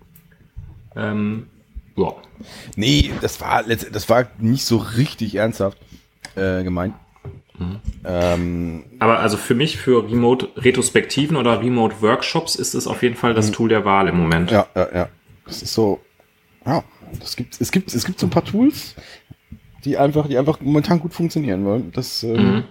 Ähm, ja. Nee, das war, das war nicht so richtig ernsthaft äh, gemeint. Mhm. Ähm, Aber also für mich, für Remote-Retrospektiven oder Remote-Workshops ist es auf jeden Fall das Tool der Wahl im Moment. Ja, ja, ja. Das ist so. Ja, das gibt, es gibt, es gibt so ein paar Tools, die einfach, die einfach momentan gut funktionieren wollen. Das, ähm, Mhm.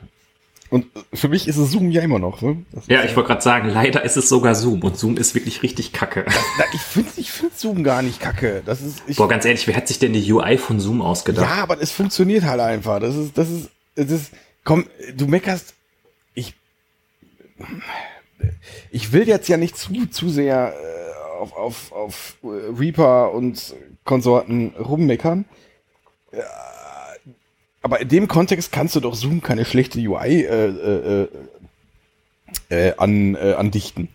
Und für mich ist es Zoom ja immer noch. Ne? Ja, ich wollte gerade sagen, leider ist es sogar Zoom und Zoom ist wirklich richtig kacke. Na, ich finde ich find Zoom gar nicht kacke. Das ist, ich, Boah, ganz ehrlich, wer hat sich denn die UI von Zoom ausgedacht? ja, aber es funktioniert halt einfach. Das ist, das ist, das ist, komm, du meckerst, ich, ich will jetzt ja nicht zu, zu sehr äh, auf, auf, auf Reaper und Konsorten rummeckern. Ja, aber in dem Kontext kannst du doch Zoom keine schlechte UI äh, äh, äh, an, äh, andichten.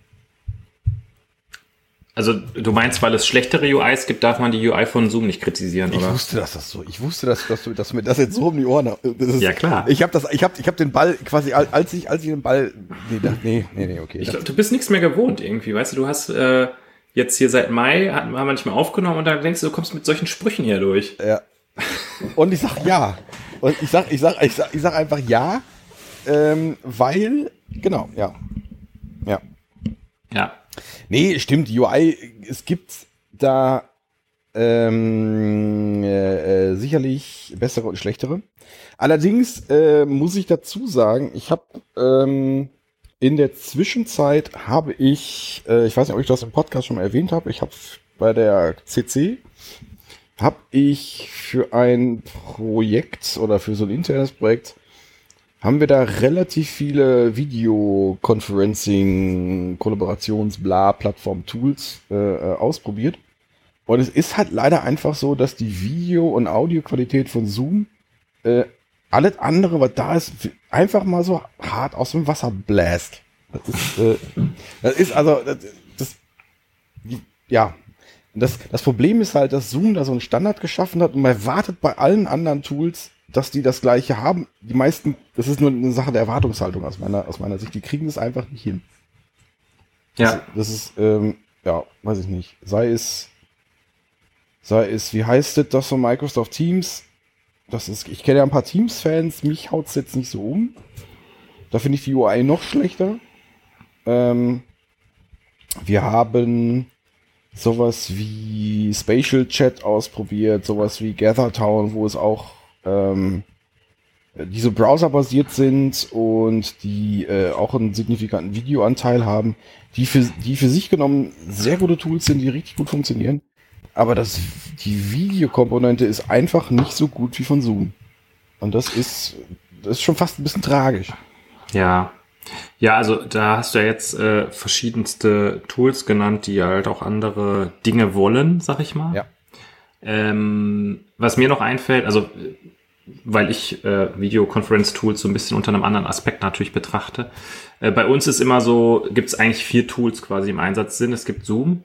Also du meinst, weil es schlechtere UIs gibt, darf man die UI von Zoom nicht kritisieren, Ich oder? wusste, dass das so. Ich wusste, dass, dass, du, dass mir das jetzt so um die Ohren. Ist, Ja, klar. Ich habe das. Ich habe. Ich habe den Ball quasi al- als ich als ich den Ball. Nee, nee, nee, nee, okay. Ich glaube, du bist nichts mehr gewohnt irgendwie, weißt du, du hast äh, jetzt hier seit Mai, haben wir nicht mehr aufgenommen und dann denkst du, du kommst mit solchen Sprüchen hier durch. ja. Und ich sag ja. Und ich sag, ich sag, ich sag, ich sag einfach ja, ähm, weil genau, ja, ja. Ja. Nee, stimmt, UI, es gibt da ähm, äh, äh, sicherlich bessere und schlechtere. Allerdings äh, muss ich dazu sagen, ich habe ähm, in der Zwischenzeit habe ich, äh, ich weiß nicht, ob ich das im Podcast schon mal erwähnt habe, ich habe bei der CC habe ich für ein Projekt oder für so ein internes Projekt haben wir da relativ viele Videoconferencing, Kollaborations, bla, Plattform-Tools äh, äh, ausprobiert. Und es ist halt leider einfach so, dass die Video- und Audioqualität von Zoom äh, alles andere, was da ist, einfach mal so hart aus dem Wasser bläst. Das ist, äh, das ist also, das, das ja. Das, das Problem ist halt, dass Zoom da so einen Standard geschaffen hat und man erwartet bei allen anderen Tools, dass die das gleiche haben. Die meisten, das ist nur eine Sache der Erwartungshaltung aus meiner, aus meiner Sicht. Die kriegen das einfach nicht hin. Ja. Das ist, ähm, ja, weiß ich nicht. Sei es, sei es, wie heißt das, das von Microsoft Teams? Das ist, ich kenne ja ein paar Teams-Fans, mich haut's jetzt nicht so um. Da finde ich die UI noch schlechter. Ähm, wir haben sowas wie Spatial Chat ausprobiert, sowas wie GatherTown, wo es auch ähm, die so browserbasiert sind und die äh, auch einen signifikanten Videoanteil haben, die für, die für sich genommen sehr gute Tools sind, die richtig gut funktionieren. Aber das, die Videokomponente ist einfach nicht so gut wie von Zoom. Und das ist, das ist schon fast ein bisschen tragisch. Ja. Ja, also da hast du ja jetzt äh, verschiedenste Tools genannt, die halt auch andere Dinge wollen, sag ich mal. Ja. Ähm, was mir noch einfällt, also weil ich äh, Videoconference-Tools so ein bisschen unter einem anderen Aspekt natürlich betrachte. Äh, bei uns ist immer so, gibt es eigentlich vier Tools quasi im Einsatz sind. Es gibt Zoom,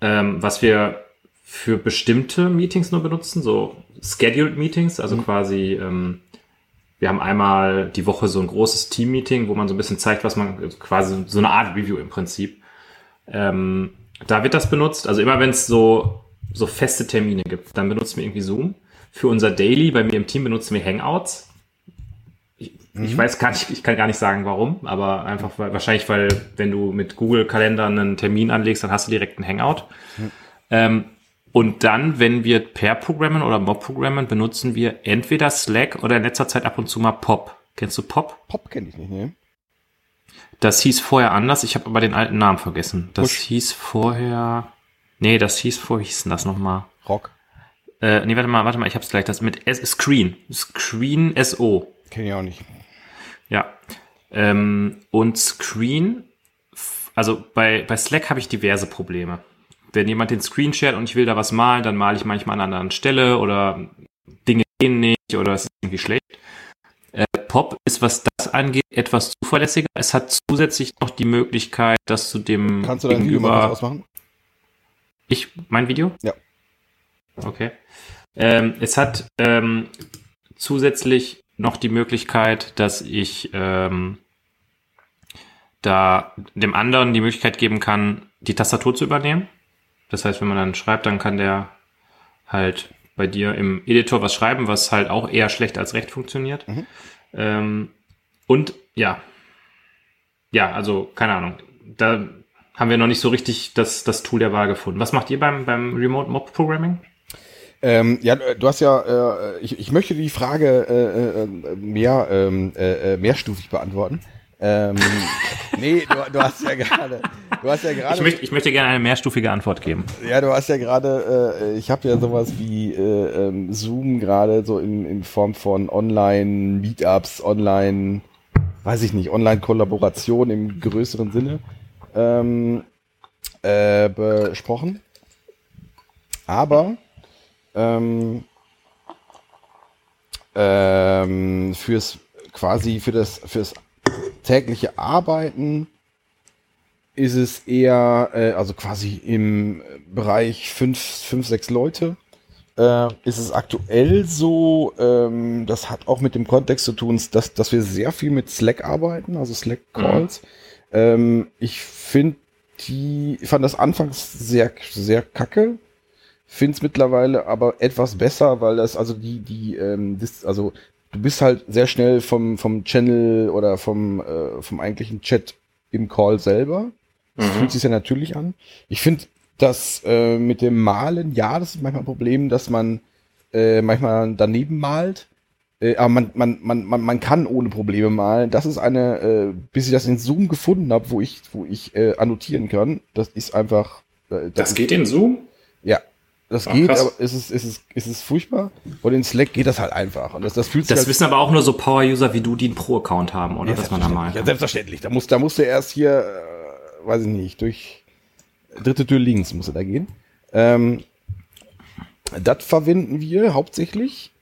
ähm, was wir für bestimmte Meetings nur benutzen, so Scheduled Meetings, also quasi ähm, wir haben einmal die Woche so ein großes Team-Meeting, wo man so ein bisschen zeigt, was man quasi so eine Art Review im Prinzip. Ähm, da wird das benutzt. Also immer wenn es so, so feste Termine gibt, dann benutzen wir irgendwie Zoom. Für unser Daily, bei mir im Team benutzen wir Hangouts. Ich, Mhm. Ich weiß gar nicht, ich kann gar nicht sagen warum, aber einfach weil, wahrscheinlich, weil wenn du mit Google Kalender einen Termin anlegst, dann hast du direkt einen Hangout. Mhm. Ähm, und dann, wenn wir per programmen oder Mob programmen, benutzen wir entweder Slack oder in letzter Zeit ab und zu mal Pop. Kennst du Pop? Pop kenne ich nicht, ne? Das hieß vorher anders, ich habe aber den alten Namen vergessen. Das Push. hieß vorher. Nee, das hieß vorher, wie hieß denn das nochmal? Rock. Äh, nee, warte mal, warte mal, ich hab's gleich. Das mit S Screen. Screen SO. Kenn ich auch nicht. Ja. Ähm, und Screen, also bei, bei Slack habe ich diverse Probleme wenn jemand den Screen shared und ich will da was malen, dann male ich manchmal an einer anderen Stelle oder Dinge gehen nicht oder es ist irgendwie schlecht. Äh, Pop ist, was das angeht, etwas zuverlässiger. Es hat zusätzlich noch die Möglichkeit, dass du dem Kannst du dein Video mal ausmachen? Ich, mein Video? Ja. Okay. Ähm, es hat ähm, zusätzlich noch die Möglichkeit, dass ich ähm, da dem anderen die Möglichkeit geben kann, die Tastatur zu übernehmen. Das heißt, wenn man dann schreibt, dann kann der halt bei dir im Editor was schreiben, was halt auch eher schlecht als recht funktioniert. Mhm. Ähm, und ja, ja, also keine Ahnung. Da haben wir noch nicht so richtig das, das Tool der Wahl gefunden. Was macht ihr beim, beim Remote Mob Programming? Ähm, ja, du hast ja, äh, ich, ich möchte die Frage äh, äh, mehr ähm, äh, äh mehrstufig beantworten. Ähm, nee, du, du, hast ja gerade, du hast ja gerade. Ich möchte, ich möchte gerne eine mehrstufige Antwort geben. Ja, du hast ja gerade, äh, ich habe ja sowas wie äh, ähm, Zoom gerade so in, in Form von Online-Meetups, Online, weiß ich nicht, Online-Kollaboration im größeren Sinne ähm, äh, besprochen. Aber ähm, ähm, fürs quasi für das fürs tägliche Arbeiten ist es eher, äh, also quasi im Bereich fünf, fünf sechs Leute, äh, ist es aktuell so, ähm, das hat auch mit dem Kontext zu tun, dass, dass wir sehr viel mit Slack arbeiten, also Slack Calls. Mhm. Ähm, ich finde die, ich fand das anfangs sehr, sehr kacke, finde es mittlerweile aber etwas besser, weil das, also die, die, ähm, das, also du bist halt sehr schnell vom, vom Channel oder vom, äh, vom eigentlichen Chat im Call selber. Das mhm. fühlt sich ja natürlich an. Ich finde das äh, mit dem Malen, ja, das ist manchmal ein Problem, dass man äh, manchmal daneben malt. Äh, aber man, man, man, man, man kann ohne Probleme malen. Das ist eine, äh, bis ich das in Zoom gefunden habe, wo ich, wo ich äh, annotieren kann. Das ist einfach. Äh, das, das geht in Zoom? Ja, das Ach, geht, krass. aber es ist, es, ist, es ist furchtbar. Und in Slack geht das halt einfach. Und das, das fühlt sich Das halt wissen aber auch nur so Power-User wie du, die einen Pro-Account haben, oder? Ja, dass man da mal. Ja, selbstverständlich. Da muss, da musst du erst hier, äh, weiß ich nicht, durch dritte Tür links muss er da gehen. Ähm, das verwenden wir hauptsächlich.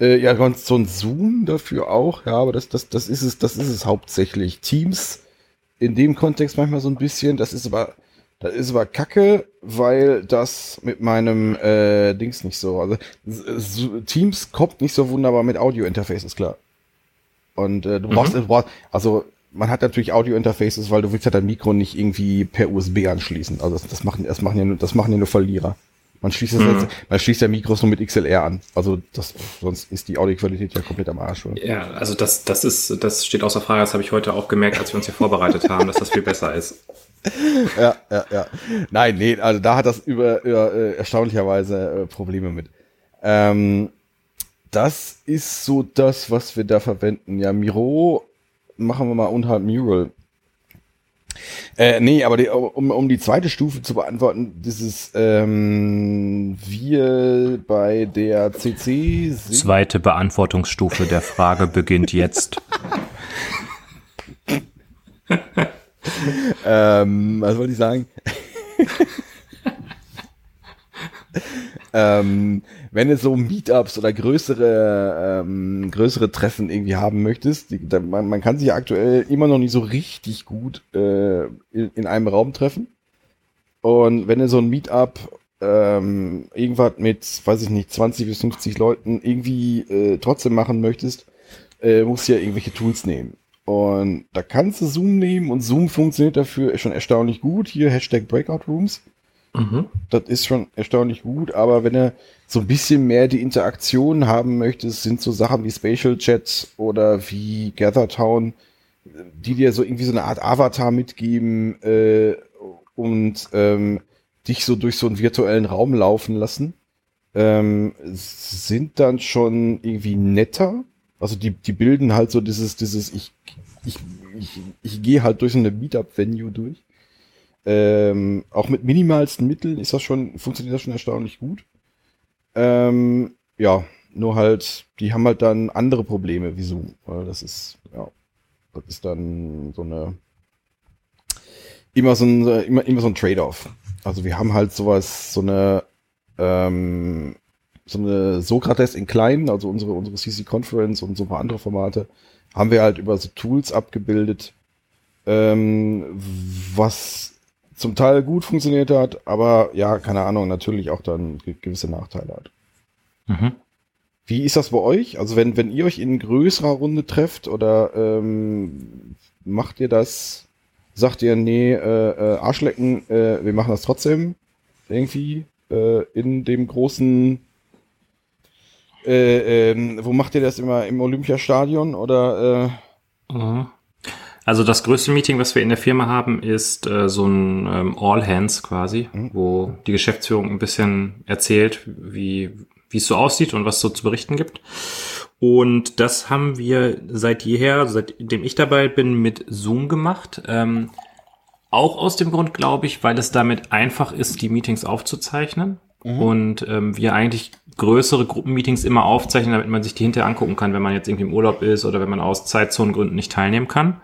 Äh, ja, so ein Zoom dafür auch, ja, aber das, das, das ist es, das ist es hauptsächlich. Teams in dem Kontext manchmal so ein bisschen, das ist aber das ist aber kacke, weil das mit meinem äh, Dings nicht so. Also Teams kommt nicht so wunderbar mit Audio-Interfaces klar. Und äh, du brauchst, mhm. also man hat natürlich Audio-Interfaces, weil du willst ja dein Mikro nicht irgendwie per USB anschließen. Also das, das machen, das machen ja, das machen ja nur Verlierer. Man schließt, das mhm. jetzt, man schließt ja Mikros nur mit XLR an. Also das, sonst ist die Audioqualität ja komplett am Arsch. Oder? Ja, also das, das ist, das steht außer Frage. Das habe ich heute auch gemerkt, als wir uns hier vorbereitet haben, dass das viel besser ist. *laughs* ja, ja, ja. Nein, nee, also da hat das über, über äh, erstaunlicherweise äh, Probleme mit. Ähm, das ist so das, was wir da verwenden. Ja, Miro machen wir mal unterhalb Mural. Äh, nee, aber die, um, um die zweite Stufe zu beantworten, dieses ähm, wir bei der CC. Zweite Beantwortungsstufe der Frage beginnt jetzt. *laughs* *laughs* ähm, was wollte ich sagen? *laughs* ähm, wenn du so Meetups oder größere, ähm, größere Treffen irgendwie haben möchtest, die, da, man, man, kann sich aktuell immer noch nicht so richtig gut äh, in, in, einem Raum treffen. Und wenn du so ein Meetup ähm, irgendwas mit, weiß ich nicht, 20 bis 50 Leuten irgendwie äh, trotzdem machen möchtest, äh, musst du ja irgendwelche Tools nehmen. Und da kannst du Zoom nehmen und Zoom funktioniert dafür schon erstaunlich gut. Hier Hashtag Breakout Rooms. Mhm. Das ist schon erstaunlich gut, aber wenn du so ein bisschen mehr die Interaktion haben möchtest, sind so Sachen wie Spatial Chats oder wie Gathertown, die dir so irgendwie so eine Art Avatar mitgeben äh, und ähm, dich so durch so einen virtuellen Raum laufen lassen, ähm, sind dann schon irgendwie netter. Also die, die bilden halt so dieses, dieses, ich, ich, ich, ich gehe halt durch so eine Meetup-Venue durch. Ähm, auch mit minimalsten Mitteln ist das schon, funktioniert das schon erstaunlich gut. Ähm, ja, nur halt, die haben halt dann andere Probleme wie Zoom. Das ist, ja, das ist dann so eine, immer so ein, immer, immer so ein Trade-off. Also wir haben halt sowas, so eine, ähm, so eine Sokrates in klein, also unsere, unsere CC Conference und so ein paar andere Formate, haben wir halt über so Tools abgebildet, ähm, was zum Teil gut funktioniert hat, aber ja, keine Ahnung, natürlich auch dann gewisse Nachteile hat. Mhm. Wie ist das bei euch? Also wenn, wenn ihr euch in größerer Runde trefft oder ähm, macht ihr das, sagt ihr, nee, äh, äh, Arschlecken, äh, wir machen das trotzdem irgendwie äh, in dem großen äh, äh, wo macht ihr das immer? Im Olympiastadion oder? Äh? Mhm. Also das größte Meeting, was wir in der Firma haben, ist äh, so ein ähm, All Hands quasi, mhm. wo die Geschäftsführung ein bisschen erzählt, wie wie es so aussieht und was es so zu berichten gibt. Und das haben wir seit jeher, seitdem ich dabei bin, mit Zoom gemacht. Ähm, auch aus dem Grund, glaube ich, weil es damit einfach ist, die Meetings aufzuzeichnen. Mhm. Und ähm, wir eigentlich größere Gruppenmeetings immer aufzeichnen, damit man sich die hinterher angucken kann, wenn man jetzt irgendwie im Urlaub ist oder wenn man aus Zeitzonengründen nicht teilnehmen kann.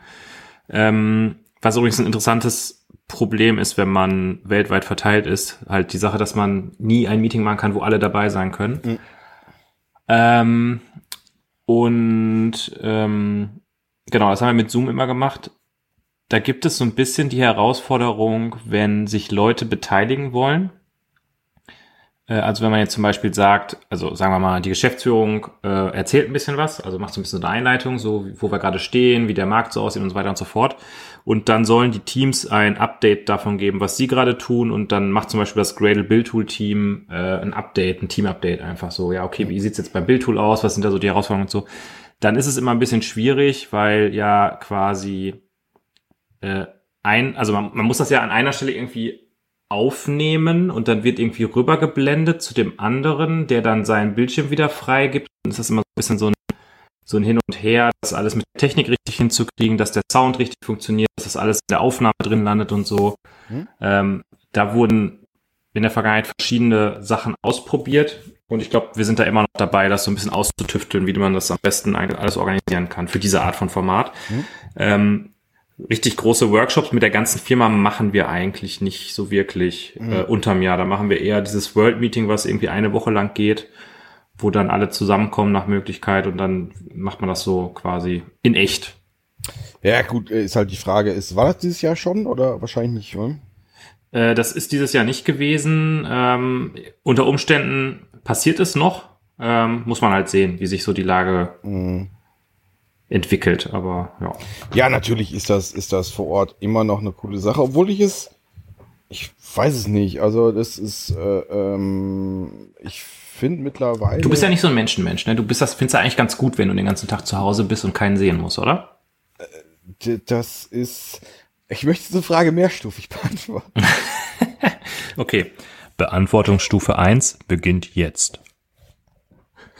Ähm, was übrigens ein interessantes Problem ist, wenn man weltweit verteilt ist, halt die Sache, dass man nie ein Meeting machen kann, wo alle dabei sein können. Mhm. Ähm, und ähm, genau, das haben wir mit Zoom immer gemacht. Da gibt es so ein bisschen die Herausforderung, wenn sich Leute beteiligen wollen, also wenn man jetzt zum Beispiel sagt, also sagen wir mal, die Geschäftsführung äh, erzählt ein bisschen was, also macht so ein bisschen eine Einleitung, so wo wir gerade stehen, wie der Markt so aussieht und so weiter und so fort. Und dann sollen die Teams ein Update davon geben, was sie gerade tun. Und dann macht zum Beispiel das Gradle Build Tool Team äh, ein Update, ein Team-Update einfach so. Ja, okay, wie sieht's jetzt beim Build Tool aus? Was sind da so die Herausforderungen und so? Dann ist es immer ein bisschen schwierig, weil ja quasi äh, ein, also man, man muss das ja an einer Stelle irgendwie aufnehmen und dann wird irgendwie rübergeblendet zu dem anderen, der dann seinen Bildschirm wieder freigibt. Und es ist immer so ein bisschen so ein, so ein Hin und Her, das alles mit der Technik richtig hinzukriegen, dass der Sound richtig funktioniert, dass das alles in der Aufnahme drin landet und so. Hm? Ähm, da wurden in der Vergangenheit verschiedene Sachen ausprobiert und ich glaube, wir sind da immer noch dabei, das so ein bisschen auszutüfteln, wie man das am besten eigentlich alles organisieren kann für diese Art von Format. Hm? Ähm, richtig große Workshops mit der ganzen Firma machen wir eigentlich nicht so wirklich mhm. äh, unterm Jahr. Da machen wir eher dieses World Meeting, was irgendwie eine Woche lang geht, wo dann alle zusammenkommen nach Möglichkeit und dann macht man das so quasi in echt. Ja, gut, ist halt die Frage, ist, war das dieses Jahr schon oder wahrscheinlich nicht, oder? Äh, das ist dieses Jahr nicht gewesen. Ähm, unter Umständen passiert es noch. Ähm, muss man halt sehen, wie sich so die Lage mhm entwickelt, aber ja. Ja, natürlich ist das, ist das vor Ort immer noch eine coole Sache, obwohl ich es, ich weiß es nicht, also das ist, äh, ähm, ich finde mittlerweile. Du bist ja nicht so ein Menschenmensch, ne? Du bist das, findest du eigentlich ganz gut, wenn du den ganzen Tag zu Hause bist und keinen sehen musst, oder? Äh, das ist, ich möchte diese Frage mehrstufig *laughs* beantworten. *laughs* okay. Beantwortungsstufe 1 beginnt jetzt.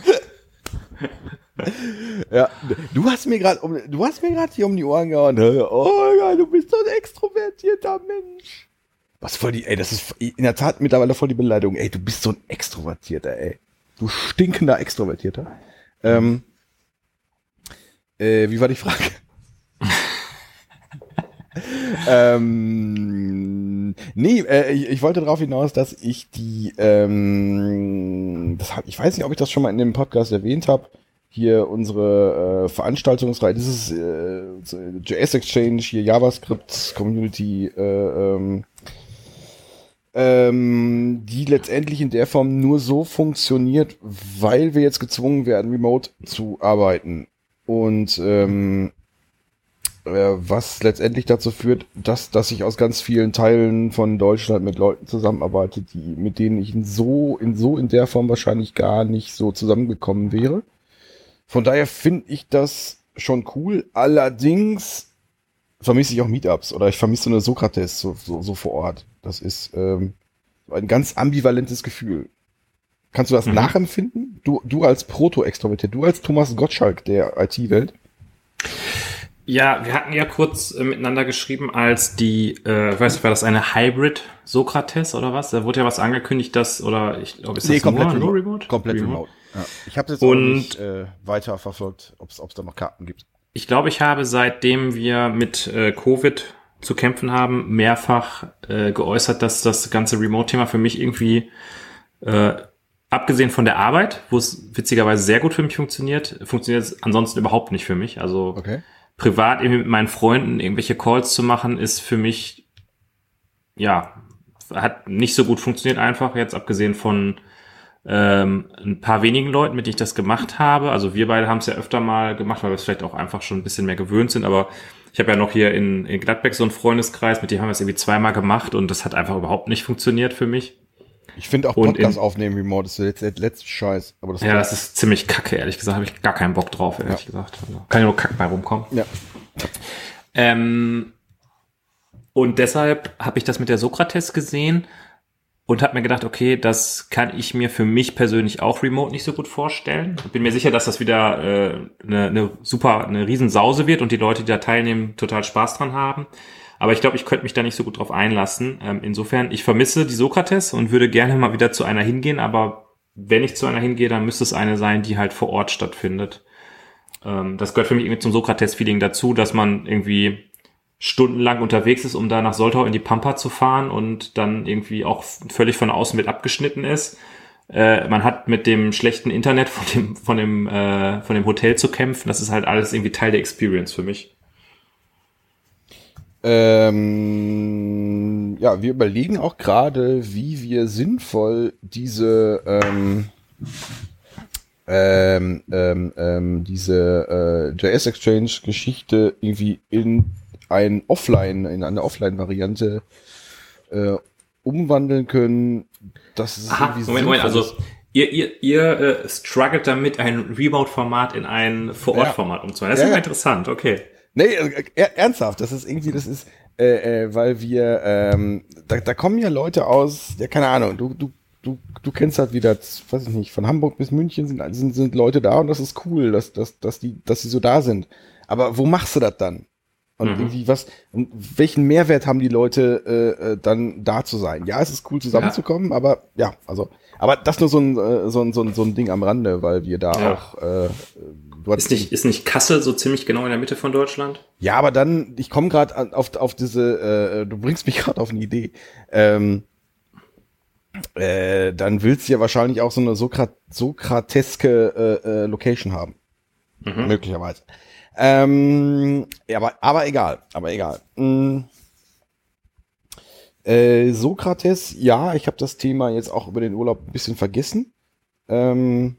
*laughs* *laughs* ja, du hast mir gerade um, du hast mir gerade hier um die Ohren gehauen. Oh, du bist so ein extrovertierter Mensch. Was voll die, ey, das ist in der Tat mittlerweile voll die Beleidigung. Ey, du bist so ein Extrovertierter, ey. Du stinkender Extrovertierter. Ähm, äh, wie war die Frage? *laughs* ähm, nee, äh, ich, ich, wollte darauf hinaus, dass ich die, ähm, das ich weiß nicht, ob ich das schon mal in dem Podcast erwähnt habe, hier unsere äh, Veranstaltungsreihe, dieses äh, JS Exchange, hier JavaScript Community, äh, ähm, ähm, die letztendlich in der Form nur so funktioniert, weil wir jetzt gezwungen werden, remote zu arbeiten. Und ähm, äh, was letztendlich dazu führt, dass, dass ich aus ganz vielen Teilen von Deutschland mit Leuten zusammenarbeite, die, mit denen ich in so, in so in der Form wahrscheinlich gar nicht so zusammengekommen wäre. Von daher finde ich das schon cool. Allerdings vermisse ich auch Meetups oder ich vermisse so eine Sokrates so, so, so vor Ort. Das ist ähm, ein ganz ambivalentes Gefühl. Kannst du das mhm. nachempfinden? Du, du als Proto-Extrovertiert, du als Thomas Gottschalk der IT-Welt? Ja, wir hatten ja kurz äh, miteinander geschrieben, als die, äh, weiß nicht, war das eine Hybrid Sokrates oder was? Da wurde ja was angekündigt, dass, oder ich glaube, ist nee, das komplett nur, remote. nur remote? Komplett remote. remote. Ja. Ich habe jetzt Und- nicht äh, weiter verfolgt, ob es da noch Karten gibt. Ich glaube, ich habe seitdem wir mit äh, Covid zu kämpfen haben, mehrfach äh, geäußert, dass das ganze Remote-Thema für mich irgendwie, äh, abgesehen von der Arbeit, wo es witzigerweise sehr gut für mich funktioniert, funktioniert es ansonsten überhaupt nicht für mich. Also Okay. privat irgendwie mit meinen Freunden irgendwelche Calls zu machen, ist für mich, ja, hat nicht so gut funktioniert einfach, jetzt abgesehen von ähm, ein paar wenigen Leuten, mit denen ich das gemacht habe. Also wir beide haben es ja öfter mal gemacht, weil wir es vielleicht auch einfach schon ein bisschen mehr gewöhnt sind, aber ich habe ja noch hier in, in Gladbeck so einen Freundeskreis, mit dem haben wir es irgendwie zweimal gemacht und das hat einfach überhaupt nicht funktioniert für mich. Ich finde auch Und Podcast in- aufnehmen remote ist der letzte, letzte Scheiß. Aber das Ja, das ist ziemlich kacke, ehrlich gesagt, habe ich gar keinen Bock drauf, ehrlich gesagt. Also, kann ja nur Kack bei rumkommen. ja. Ähm, und deshalb habe ich das mit der Sokrates gesehen und habe mir gedacht, okay, das kann ich mir für mich persönlich auch remote nicht so gut vorstellen. Bin mir sicher, dass das wieder äh, eine, eine super, eine Riesensause wird und die Leute, die da teilnehmen, total Spaß dran haben. Aber ich glaube, ich könnte mich da nicht so gut drauf einlassen. Ähm, insofern, ich vermisse die Sokrates und würde gerne mal wieder zu einer hingehen, aber wenn ich zu einer hingehe, dann müsste es eine sein, die halt vor Ort stattfindet. Ähm, das gehört für mich irgendwie zum Sokrates-Feeling dazu, dass man irgendwie stundenlang unterwegs ist, um da nach Soltau in die Pampa zu fahren und dann irgendwie auch völlig von außen mit abgeschnitten ist. Äh, man hat mit dem schlechten Internet von dem, von dem, äh, von dem Hotel zu kämpfen. Das ist halt alles irgendwie Teil der Experience für mich. Ähm, ja, wir überlegen auch gerade, wie wir sinnvoll diese ähm, ähm, ähm, ähm, diese äh, JS Exchange Geschichte irgendwie in ein Offline, in eine Offline-Variante äh, umwandeln können. Das ist Aha, irgendwie Moment, Moment, also ihr, ihr, ihr äh, struggelt damit, ein Remote-Format in ein Vor-Ort-Format umzuwandeln. Das ist Ja, ja. interessant, okay. Nee, äh, er, ernsthaft, das ist irgendwie, das ist, äh, äh, weil wir, ähm, da, da kommen ja Leute aus, ja, keine Ahnung, du, du, du, du kennst halt wieder, weiß ich nicht, von Hamburg bis München sind, sind, sind Leute da und das ist cool, dass, dass, dass die, dass die so da sind. Aber wo machst du das dann? Und Mhm. irgendwie was, und welchen Mehrwert haben die Leute, äh, äh, dann da zu sein? Ja, es ist cool zusammenzukommen, aber ja, also, aber das nur so ein, äh, so ein, so ein, so ein Ding am Rande, weil wir da Ja. auch, äh, Ist nicht, ist nicht Kassel so ziemlich genau in der Mitte von Deutschland? ja, aber dann, ich komme gerade auf, auf diese, äh, du bringst mich *laughs* gerade auf eine Idee. Ähm, äh, dann willst du ja wahrscheinlich auch so eine Sokrat sokrateske äh, äh, Location haben. Mhm. Möglicherweise. Ähm, ja, aber, aber egal, aber egal. Mm. Äh, Sokrates, ja, ich habe das Thema jetzt auch über den Urlaub ein bisschen vergessen. Ähm,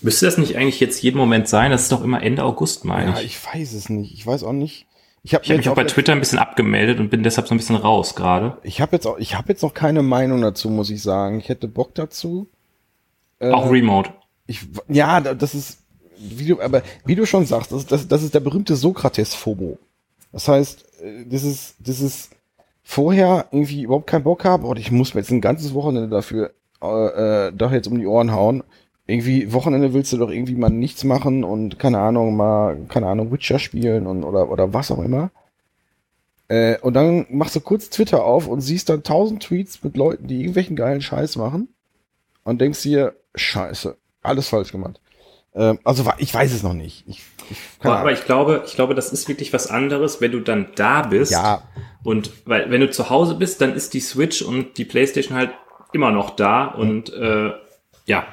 Müsste das nicht eigentlich jetzt jeden Moment sein? Das ist doch immer Ende August, meine ja, ich. ich weiß es nicht. Ich weiß auch nicht. Ich habe Ich habe mich auch bei Twitter ein bisschen abgemeldet und bin deshalb so ein bisschen raus gerade. Ich habe jetzt auch, ich habe jetzt noch keine Meinung dazu, muss ich sagen. Ich hätte Bock dazu. Äh, Auch Remote. ich, ja, da- das ist, wie du, aber wie du schon sagst, das, das, das ist der berühmte Sokrates-FOMO. Das heißt, äh, das ist, das ist vorher irgendwie überhaupt keinen Bock haben und ich muss mir jetzt ein ganzes Wochenende dafür, äh, äh, doch jetzt um die Ohren hauen. Irgendwie, Wochenende willst du doch irgendwie mal nichts machen und keine Ahnung, mal, keine Ahnung, Witcher spielen und, oder, oder was auch immer. Äh, und dann machst du kurz Twitter auf und siehst dann tausend Tweets mit Leuten, die irgendwelchen geilen Scheiß machen und denkst dir, scheiße, alles falsch gemacht. Ähm, also ich weiß es noch nicht. Ich, ich, Aber, ich glaube, ich glaube, das ist wirklich was anderes, wenn du dann da bist. ja, Und weil, wenn du zu Hause bist, dann ist die Switch und die Playstation halt immer noch da und äh, ja,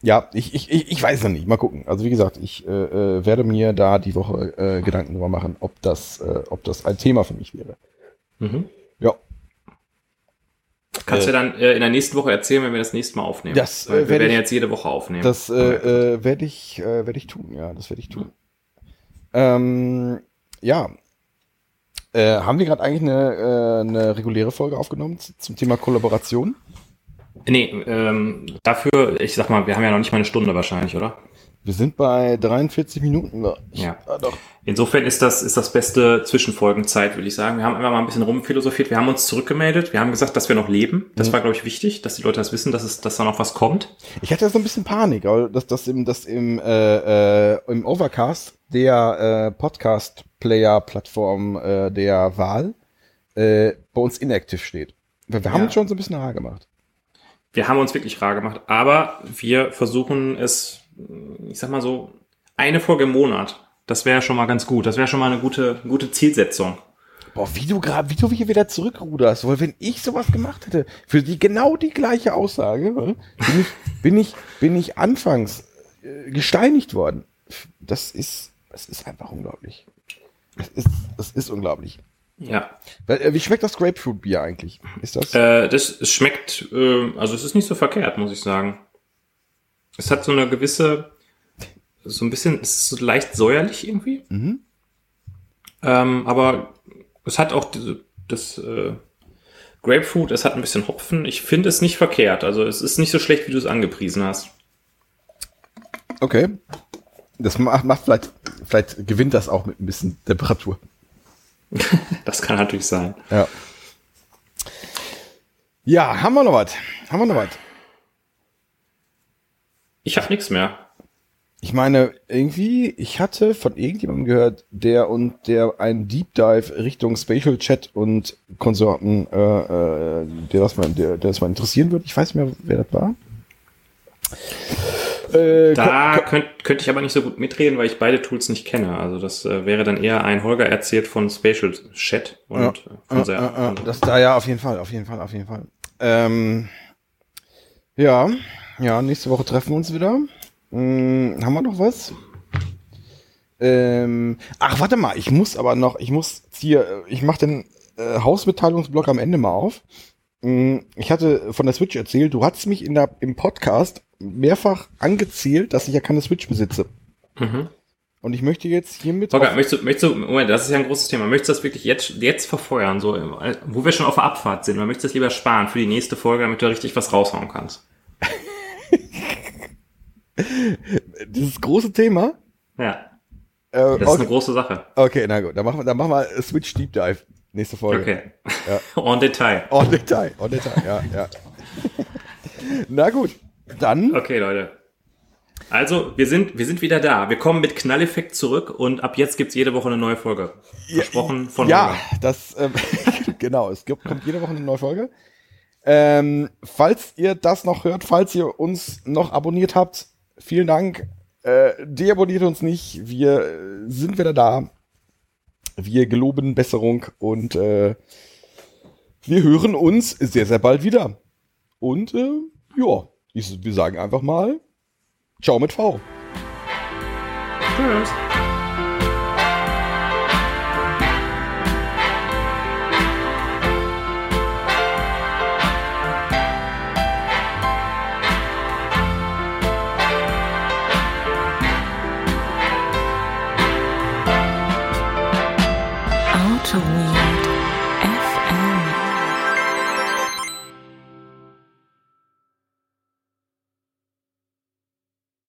ja, ich, ich, ich, ich weiß noch nicht. Mal gucken. Also wie gesagt, ich äh, äh, werde mir da die Woche äh, Gedanken drüber machen, ob das, äh, ob das ein Thema für mich wäre. mhm. Kannst du dann äh, in der nächsten Woche erzählen, wenn wir das nächste Mal aufnehmen. Das, äh, wir werd werden ich- jetzt jede Woche aufnehmen. das äh, äh, werde ich, äh, werde ich tun. Ja, das werde ich tun. Ähm, ja. Äh, haben wir gerade eigentlich eine, äh, eine reguläre Folge aufgenommen zum Thema Kollaboration? Nee, ähm, dafür, ich sag mal, wir haben ja noch nicht mal eine Stunde wahrscheinlich, oder? Wir sind bei 43 Minuten. Ich, Ja. Ah, doch. Insofern ist das, ist das beste Zwischenfolgenzeit, würde ich sagen. Wir haben einfach mal ein bisschen rumphilosophiert. Wir haben uns zurückgemeldet. Wir haben gesagt, dass wir noch leben. Das war, glaube ich, wichtig, dass die Leute das wissen, dass, es, dass da noch was kommt. Ich hatte so ein bisschen Panik, weil das, das im, das im, äh, äh, im Overcast, der äh, Podcast-Player-Plattform äh, der Wahl, äh, bei uns inactive steht. Wir, wir haben Ja. uns schon so ein bisschen rar gemacht. Wir haben uns wirklich rar gemacht, aber wir versuchen es, ich sag mal so, eine Folge im Monat. Das wäre schon mal ganz gut. Das wäre schon mal eine gute, gute Zielsetzung. Boah, wie du gerade, wie du hier wieder zurückruderst, weil wenn ich sowas gemacht hätte, für die genau die gleiche Aussage, äh, bin ich, *laughs* bin ich, bin ich anfangs äh, gesteinigt worden. Das ist, das ist einfach unglaublich. Das ist, das ist unglaublich. Ja. Äh, Wie schmeckt das Grapefruit-Bier eigentlich? Ist das? Äh, das schmeckt, äh, also es ist nicht so verkehrt, muss ich sagen. Es hat so eine gewisse, so ein bisschen, es ist so leicht säuerlich irgendwie. Mhm. Ähm, aber es hat auch diese, das äh, Grapefruit, es hat ein bisschen Hopfen. Ich finde es nicht verkehrt. Also es ist nicht so schlecht, wie du es angepriesen hast. Okay. Das macht, macht vielleicht, vielleicht gewinnt das auch mit ein bisschen Temperatur. *laughs* Das kann natürlich sein. Ja. Ja, haben wir noch was? Haben wir noch was? Ich habe nichts mehr. Ich meine, irgendwie, ich hatte von irgendjemandem gehört, der und der einen Deep Dive Richtung Spatial Chat und Konsorten, äh, äh, der, das mal, der, der das mal interessieren würde. Ich weiß nicht mehr, wer das war. Äh, Da könnte könnt ich aber nicht so gut mitreden, weil ich beide Tools nicht kenne. Also das äh, wäre dann eher ein Holger erzählt von Spatial Chat und Ja. von sehr, äh, äh, das da ja auf jeden Fall, auf jeden Fall, auf jeden Fall. Ähm, ja, ja, nächste Woche treffen wir uns wieder. Hm, haben wir noch was? Ähm, ach, warte mal, ich muss aber noch, ich muss hier, ich mache den äh, Hausmitteilungsblock am Ende mal auf. Hm, Ich hatte von der Switch erzählt, du hattest mich in der, im Podcast mehrfach angezählt, dass ich ja keine Switch besitze. Mhm. Und ich möchte jetzt hiermit. Auf- möchtest du, möchtest du, Moment, das ist ja ein großes Thema. Möchtest du das wirklich jetzt, jetzt verfeuern, so, wo wir schon auf der Abfahrt sind? Möchtest du das lieber sparen für die nächste Folge, damit du richtig was raushauen kannst? *laughs* dieses große Thema. Ja, Äh, das ist okay. eine große Sache. Okay, na gut, dann machen wir, dann machen wir Switch Deep Dive. Nächste Folge. Okay. En *laughs* Detail. En Detail, en Detail, ja, ja. *laughs* na gut, dann, Okay, Leute. Also, wir sind, wir sind wieder da. Wir kommen mit Knalleffekt zurück und ab jetzt gibt's jede Woche eine neue Folge. Versprochen von ja, Holger. das, ähm, *laughs* genau, es gibt, kommt jede Woche eine neue Folge. Ähm, falls ihr das noch hört, falls ihr uns noch abonniert habt, vielen Dank. Äh, deabonniert uns nicht, wir äh, sind wieder da. Wir geloben Besserung und äh, wir hören uns sehr, sehr bald wieder. Und äh, ja, wir sagen einfach mal Ciao mit V. Tschüss.